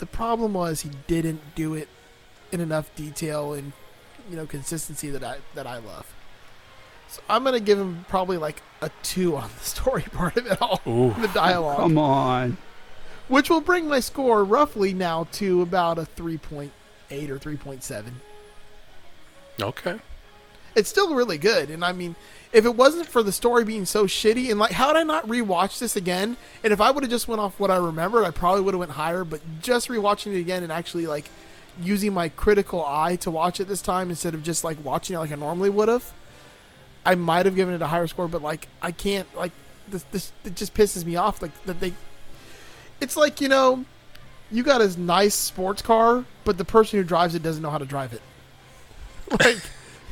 The problem was he didn't do it in enough detail and you know consistency that I that I love. So I'm gonna give him probably like a two on the story part of it all, Ooh. the dialogue, Come on. which will bring my score roughly now to about a 3.8 or 3.7. Okay. It's still really good, and I mean, if it wasn't for the story being so shitty, and like, how did I not rewatch this again? And if I would have just went off what I remembered, I probably would have went higher. But just rewatching it again and actually like using my critical eye to watch it this time instead of just like watching it like I normally would have, I might have given it a higher score. But like, I can't like this. This it just pisses me off. Like that they. It's like you know, you got a nice sports car, but the person who drives it doesn't know how to drive it. Like.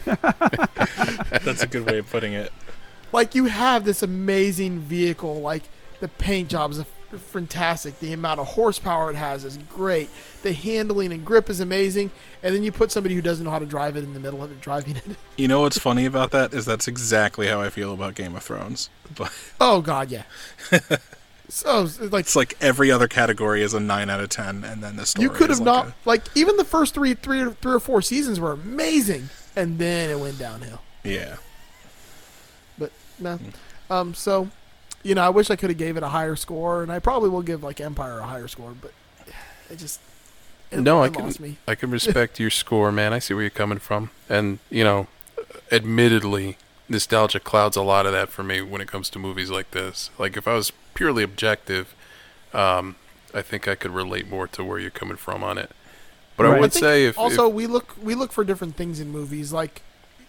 That's a good way of putting it. like you have this amazing vehicle like the paint jobs are f- fantastic the amount of horsepower it has is great the handling and grip is amazing and then you put somebody who doesn't know how to drive it in the middle of it driving it You know what's funny about that is that's exactly how I feel about Game of Thrones. But oh god yeah so it's like it's like every other category is a nine out of ten, and then the story. you could have like not like even the first three three or three or four seasons were amazing and then it went downhill yeah. but no um so you know i wish i could have gave it a higher score and i probably will give like empire a higher score but it just it, no, it I can me I can respect your score, man. I see where you're coming from, and you know, admittedly, nostalgia clouds a lot of that for me when it comes to movies like this. Like if I was purely objective, um, I think I could relate more to where you're coming from on it. But I I would think say if, also if we look we look for different things in movies. Like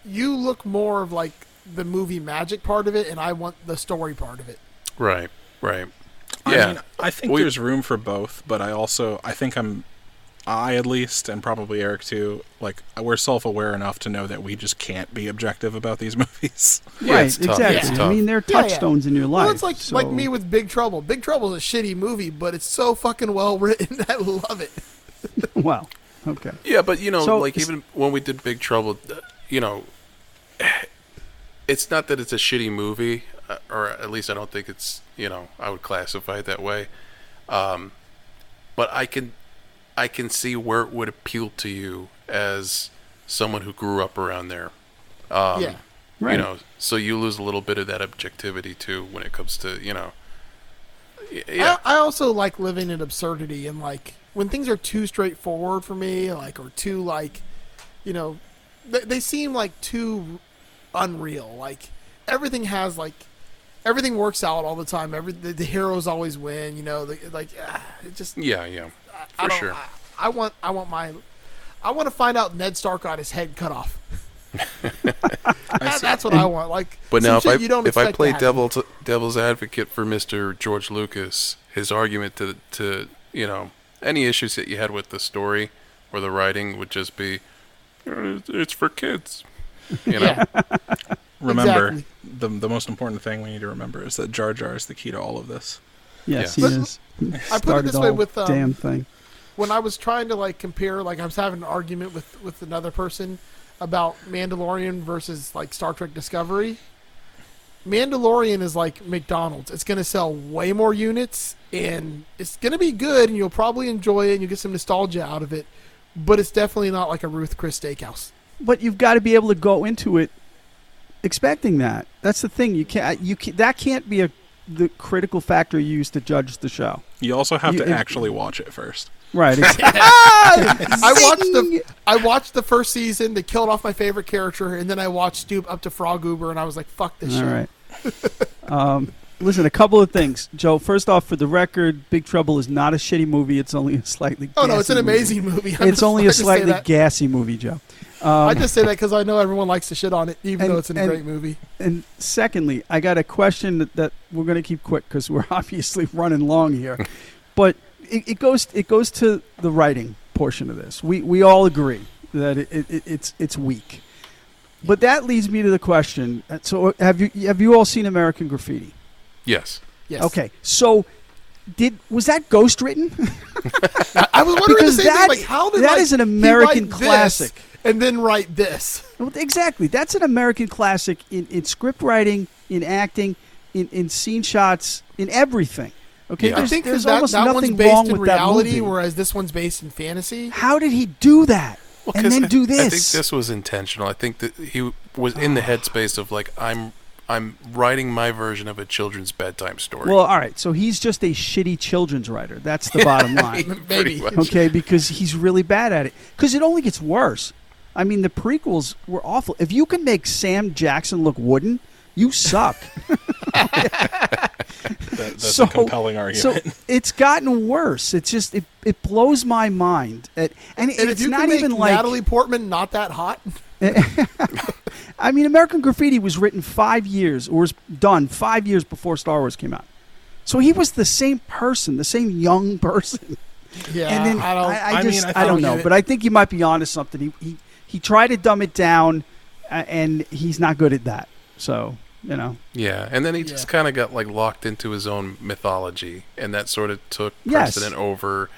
you look more of like the movie magic part of it, and I want the story part of it. right, right, I yeah, mean, I think We- there's room for both, but I also I think I'm I at least and probably Eric too like we're self-aware enough to know that we just can't be objective about these movies. Yeah, right, it's tough. exactly. It's I mean, they're Yeah, yeah. touchstones in your life. Well, it's like so- like me with Big Trouble. Big Trouble is a shitty movie, but it's so fucking well written. I love it. Wow. Okay. Yeah, but you know, So- like even when we did Big Trouble, uh, you know, it's not that it's a shitty movie, uh, or at least I don't think it's. You know, I would classify it that way. Um, but I can, I can see where it would appeal to you as someone who grew up around there. Um, Yeah. Right. You know, so you lose a little bit of that objectivity too when it comes to you know. Yeah. I, I also like living in absurdity and like when things are too straightforward for me, like or too like, you know, they, they seem like too unreal. Like everything has like everything works out all the time. Every the, the heroes always win. You know, the, like ah, it just yeah, yeah, I for sure. I, I want I want my I want to find out Ned Stark got his head cut off. That- that's what I want. Like, But now, if I if I play devil's devil's advocate for Mister George Lucas, his argument to to you know any issues that you had with the story or the writing would just be, "Uh, it's for kids. You know, Remember, Exactly. the the most important thing we need to remember is that Jar Jar is the key to all of this. Yes, Yes. he is. I put it this way whole with, um, damn thing. when I was trying to like compare, like I was having an argument with with another person about Mandalorian versus like Star Trek Discovery. Mandalorian is like McDonald's. It's going to sell way more units and it's going to be good and you'll probably enjoy it and you'll get some nostalgia out of it. but it's definitely not like a Ruth Chris Steakhouse. But you've got to be able to go into it expecting that. That's the thing. You can't. You can, that can't be a the critical factor used to judge the show. You also have You- to if- actually watch it first. Right. It's- I watched the I watched the first season. They killed off my favorite character, and then I watched Stoop up to Frog Uber, and I was like, "Fuck this All show." right. um, listen, a couple of things, Joe. First off, for the record, Big Trouble is not a shitty movie. It's only a slightly. Oh, no, it's an gassy amazing movie. I'm It's just- only I a slightly gassy movie, Joe. Um, I just say that because I know everyone likes to shit on it, even and- though it's a great movie. And secondly, I got a question that, that we're going to keep quick because we're obviously running long here, but it, it goes it goes to the writing portion of this. We we all agree that it, it, it's it's weak, but that leads me to the question. So have you have you all seen American Graffiti? Yes. Yes. Okay, so did was that ghost written? I was wondering Because the same that- thing. Like, how did that like, is an American classic. and then write this? Well, exactly. That's an American classic in, in script writing, in acting, in, in scene shots, in everything. Okay, I there's, think there's that, almost that nothing one's based wrong in with that reality, movie. whereas this one's based in fantasy. How did he do that? Well, and 'cause then I, do this. I think this. this was intentional. I think that he was in the headspace of like I'm I'm writing my version of a children's bedtime story. Well, all right. So he's just a shitty children's writer. That's the bottom line. Pretty much. Okay, because he's really bad at it. Because it only gets worse. I mean, the prequels were awful. If you can make Sam Jackson look wooden, you suck. That, that's a compelling argument. So it's gotten worse. It's just it, it blows my mind. It, and, And if it's you not can make even like Natalie Portman not that hot, I mean, American Graffiti was written five years, or was done five years before Star Wars came out. So he was the same person, the same young person. Yeah, and then I don't- I, I mean, just, I I, don't don't know, but I think you might be onto something. He he he tried to dumb it down, uh, and he's not good at that. So you know, yeah, and then he just kind of got like locked into his own mythology, and that sort of took Yes. precedent over,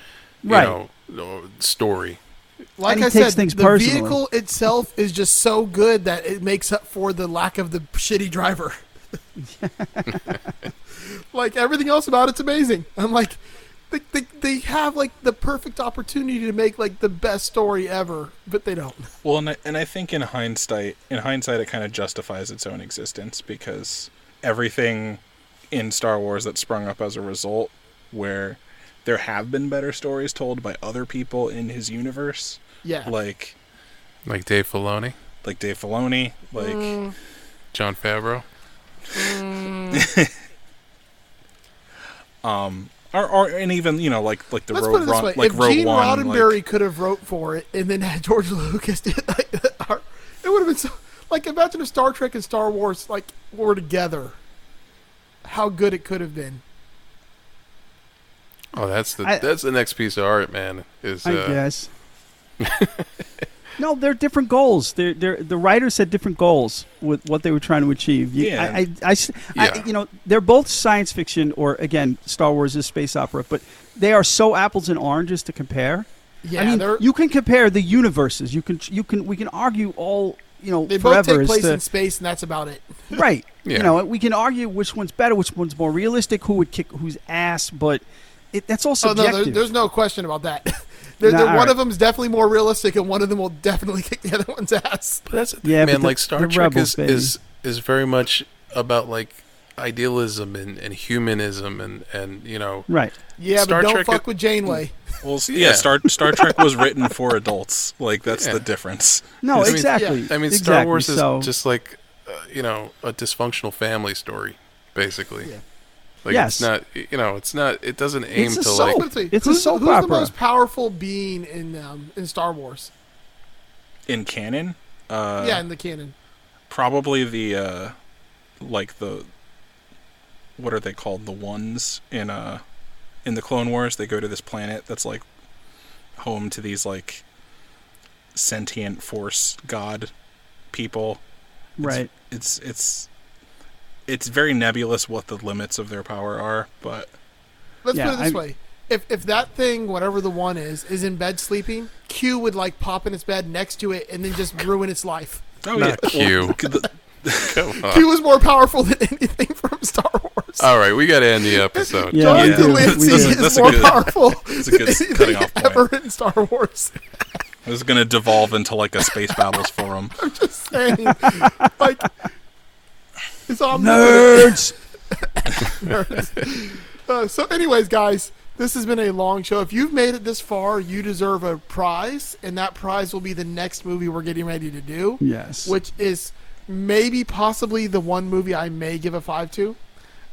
you Right. know, no, story. Like he I takes said, things the personally. vehicle itself is just so good that it makes up for the lack of the shitty driver. like everything else about it's amazing. I'm like, they, they, they have like the perfect opportunity to make like the best story ever, but they don't. Well, and I, and I think in hindsight, in hindsight, it kind of justifies its own existence because everything in Star Wars that sprung up as a result, where there have been better stories told by other people in his universe, Yeah. like Like Dave Filoni, like Dave Filoni, like Mm. Jon Favreau. um, or, or and even you know like like the Let's Rogue put One, way: like if Rogue Gene One, Roddenberry like, could have wrote for it and then had George Lucas did like it would have been so. Like imagine if Star Trek and Star Wars like were together. How good it could have been. Oh, that's the I- that's the next piece of art, man. Is I uh, guess. no, they're different goals. They're, they're, the writers had different goals with what they were trying to achieve. You- Yeah. I, I, I s- I- Yeah. you know, they're both science fiction, or again, Star Wars is space opera, but they are so apples and oranges to compare. Yeah, I mean, they're- you can compare the universes. You can, you can, we can argue all, you know, They both take place to- in space, and that's about it. right. Yeah. You know, we can argue which one's better, which one's more realistic, who would kick whose ass, but it, that's all Oh no, there, there's no question about that. They're- Nah, they're- one right. of them is definitely more realistic, and one of them will definitely kick the other one's ass. But that's the thing, Yeah, but man. the- like Star the Trek Rebels, is, baby. is is very much about like idealism and, and humanism and and you know right. Yeah, Star but don't Trek fuck with Janeway. well, s- Yeah. yeah, Star Star Trek was written for adults. Like that's Yeah. the difference. No, I mean, exactly. I mean, Star Wars is so- just like uh, you know a dysfunctional family story, basically. Yeah. Like Yes. it's not you know it's not it doesn't aim It's a to soap. like Let's see, It's a who's, soap who's the most powerful being in um, in Star Wars? In canon, uh, yeah, in the canon. probably the uh like the what are they called the ones in uh in the clone wars they go to this planet that's like home to these like sentient force god people It's- Right. it's it's it's very nebulous what the limits of their power are but Let's Yeah, put it this I- way: if if that thing, whatever the one is, is in bed sleeping, Q would like pop in its bed next to it and then just ruin its life. oh Not yeah Q. Well, the- Come on. Q is more powerful than anything from Star Wars. All right, we got to end the episode. Yeah, John we. de Lancie We is That's a more good- powerful that's a good than anything cutting off ever in Star Wars. This is gonna devolve into like a space battles forum. I'm just saying, like, it's all Nerds. Nerds. Uh, so, anyways, guys, this has been a long show. If you've made it this far, you deserve a prize, and that prize will be the next movie we're getting ready to do. Yes. Which is maybe possibly the one movie I may give a five to.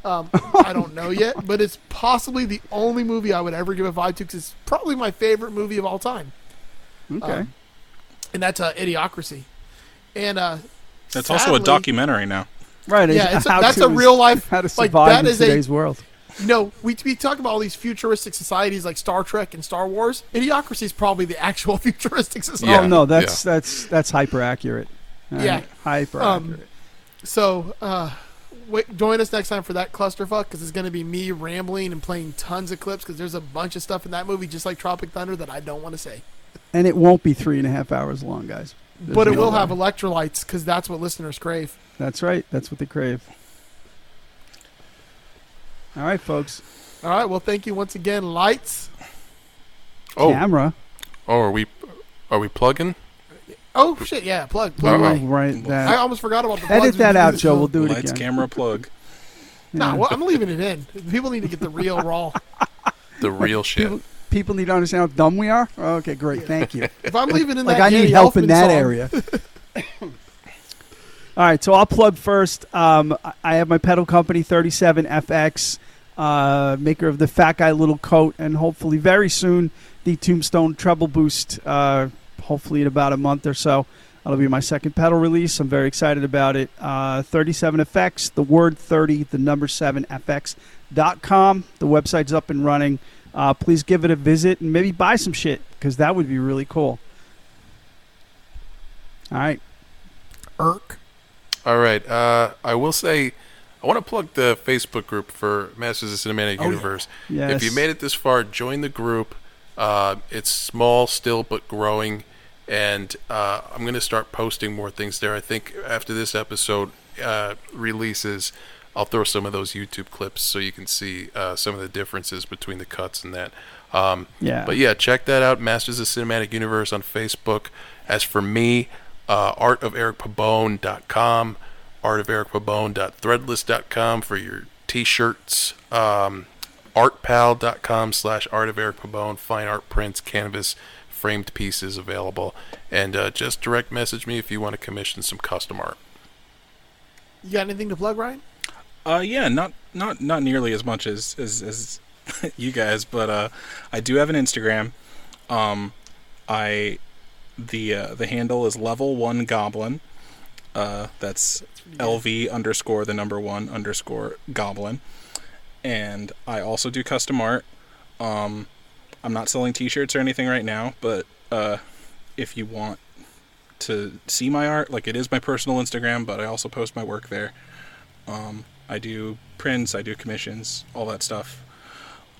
Um, I don't know yet, but it's possibly the only movie I would ever give a five to because it's probably my favorite movie of all time. Okay. Um, and that's uh, Idiocracy. And uh, That's also a documentary now. Right. Yeah, it's a, that's to- a real life. How to like survive that in is today's a, world. You know, we we talk about all these futuristic societies like Star Trek and Star Wars. Idiocracy is probably the actual futuristic society. oh no, that's that's that's hyper accurate. Yeah. Hyper Um, accurate. So, uh, wait, join us next time for that clusterfuck because it's going to be me rambling and playing tons of clips because there's a bunch of stuff in that movie, just like Tropic Thunder, that I don't want to say. And it won't be three and a half hours long, guys. There's but it no will way. have electrolytes because that's what listeners crave. That's right. That's what they crave. All right, folks. All right. Well, thank you once again. Lights. Oh. Camera. Oh, are we are we plugging? Oh shit! Yeah, plug. plug Oh, away. right. That. I almost forgot about the. Plug. Edit that when we do out, Joe. We'll do it again. Lights, again. camera, plug. Nah, well, I'm leaving it in. People need to get the real raw. The real shit. People, people need to understand how dumb we are. Oh, okay, great. Thank you. If I'm leaving in like that I need Danny help in that song. area. All right, so I'll plug first. Um, I- have my pedal company, 37FX, uh, maker of the Fat Guy Little Coat, and hopefully very soon the Tombstone Treble Boost. Uh, hopefully in about a month or so, that'll be my second pedal release. I'm very excited about it. Uh, 37FX, the word 30, the number 7FX.com. The website's up and running. Uh, please give it a visit and maybe buy some shit because that would be really cool. All right. Irk. All right. Uh, I will say, I want to plug the Facebook group for Masters of Cinematic Oh, yeah. Universe. Yes. If you made it this far, join the group. Uh, it's small still, but growing. And uh, I'm going to start posting more things there. I think after this episode uh, releases, I'll throw some of those YouTube clips so you can see uh, some of the differences between the cuts and that. Um, Yeah. But yeah, check that out. Masters of Cinematic Universe on Facebook. As for me, uh, artofericpabone.com, artofericpabone.threadless.com for your t-shirts, um, artpal.com slash artofericpabone, fine art prints, canvas, framed pieces available. And uh, just direct message me if you want to commission some custom art. You got anything to plug, Ryan? Uh, yeah, not not not nearly as much as as, as you guys, but uh, I do have an Instagram. Um, I the uh, the handle is level one goblin. Uh, that's LV underscore the number one underscore goblin, and I also do custom art. Um, I'm not selling T-shirts or anything right now, but uh, if you want to see my art, like it is my personal Instagram, but I also post my work there. Um, I do prints, I do commissions, all that stuff.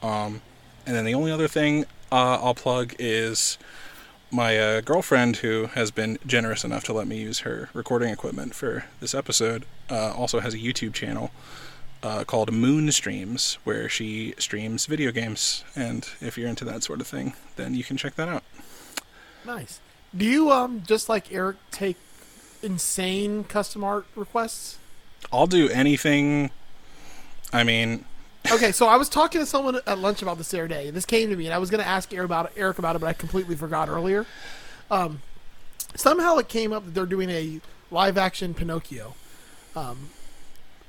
Um, and then the only other thing uh, I'll plug is my uh, girlfriend, who has been generous enough to let me use her recording equipment for this episode, uh, also has a YouTube channel uh, called Moon Streams, where she streams video games. And if you're into that sort of thing, then you can check that out. Nice. Do you um just like Eric take insane custom art requests? I'll do anything. I mean, Okay, so I was talking to someone at lunch about this the other day, and this came to me, and I was going to ask Eric about it, Eric about it, but I completely forgot earlier. Um, somehow it came up that they're doing a live action Pinocchio, um,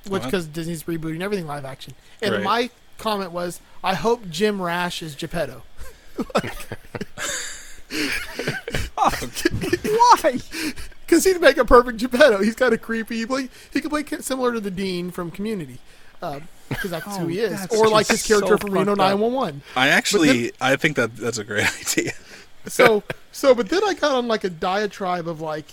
which What? because Disney's rebooting everything live action, and Right. my comment was, I hope Jim Rash is Geppetto. Why? Because he'd make a perfect Geppetto. He's kind of creepy. He, play, he could play similar to the Dean from Community, because that's who Oh, he is, or like his character so from Reno 911. I actually, then- I think that that's a great idea. so so but then I got on like a diatribe of like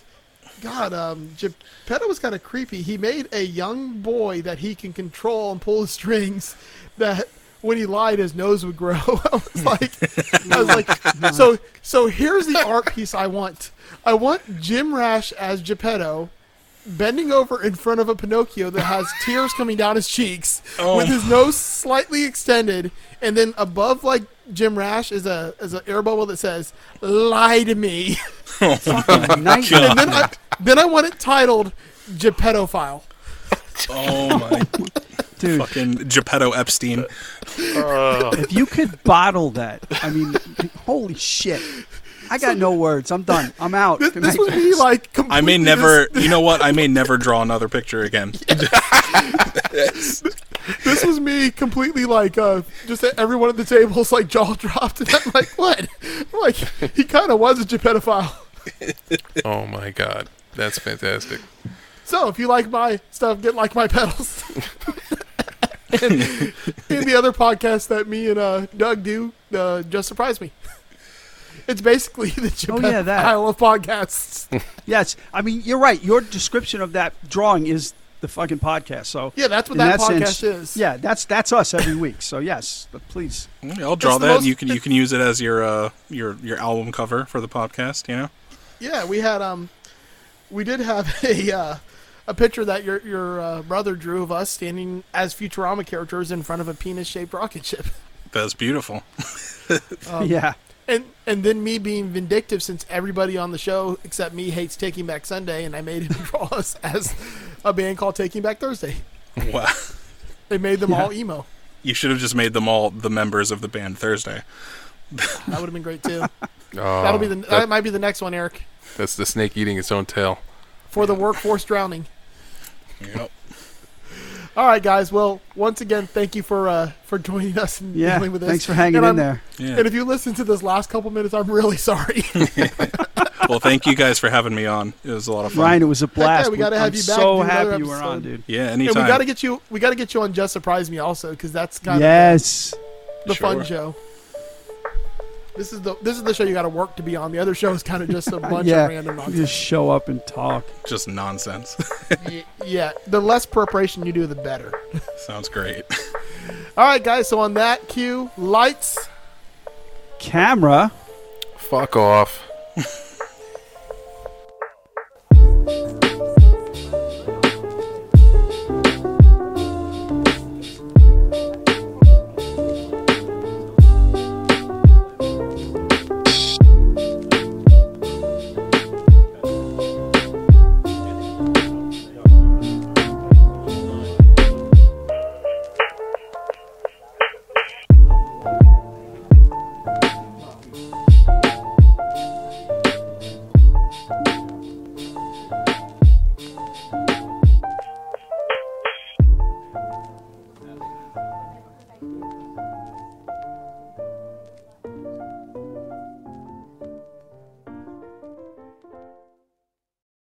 God, um Geppetto was kind of creepy. He made a young boy that he can control and pull the strings that when he lied his nose would grow. I was like I was like so so here's the art piece I want. I want Jim Rash as Geppetto bending over in front of a Pinocchio that has tears coming down his cheeks Oh. with his nose slightly extended and then above like Jim Rash is a is an air bubble that says "Lie to me," Fucking nice. and then I, then I want it titled "Gepedophile." Oh my Dude. fucking Geppetto Epstein. Uh, if you could bottle that, I mean, holy shit! I got no words. I'm done. I'm out. This, Good this would be like I may never. This, You know what? I may never draw another picture again. this was me completely like uh, just at everyone at the table's like jaw dropped, and I'm like, what? I'm like he kind of was a Gepedophile. Oh my god, that's fantastic. So if you like my stuff, get like my pedals. and, and the other podcast that me and uh, Doug do, uh, just surprise me. It's basically the Oh, yeah, that. pile of podcasts. Yes, I mean you're right. Your description of that drawing is the fucking podcast. So Yeah, that's what in that sense- podcast is. Yeah, that's that's us every week. So yes, but please. Yeah, I'll draw It's that. most- you can you can use it as your uh your your album cover for the podcast. You know. Yeah, we had um, we did have a uh, a picture that your your uh, brother drew of us standing as Futurama characters in front of a penis-shaped rocket ship. That's beautiful. Um, yeah. And and then me being vindictive since everybody on the show except me hates Taking Back Sunday, and I made him draw us as a band called Taking Back Thursday. Wow. They made them Yeah. all emo. You should have just made them all the members of the band Thursday. That would have been great too. Oh, That'll be the that, that- might be the next one, Eric, That's the snake eating its own tail. for the workforce drowning. Yep. All right, guys. Well, once again, thank you for uh, for joining us and Yeah, dealing with this. thanks for hanging And in I'm- there. Yeah. And if you listen to this last couple minutes, I'm really sorry. well, thank you guys for having me on. It was a lot of fun. Ryan, it was a blast. Yeah, we gotta have I'm you back So to do happy you were on, dude. Yeah, and we got to get you. We got to get you on Just Surprise Me also because that's kind Yes. of the, the fun show. This is the this is the show you got to work to be on. The other show is kind of just a bunch yeah, of random you nonsense. just show up and talk. Just nonsense. Y- yeah, the less preparation you do, the better. Sounds great. All right, guys. So on that cue, lights. Camera. Fuck off.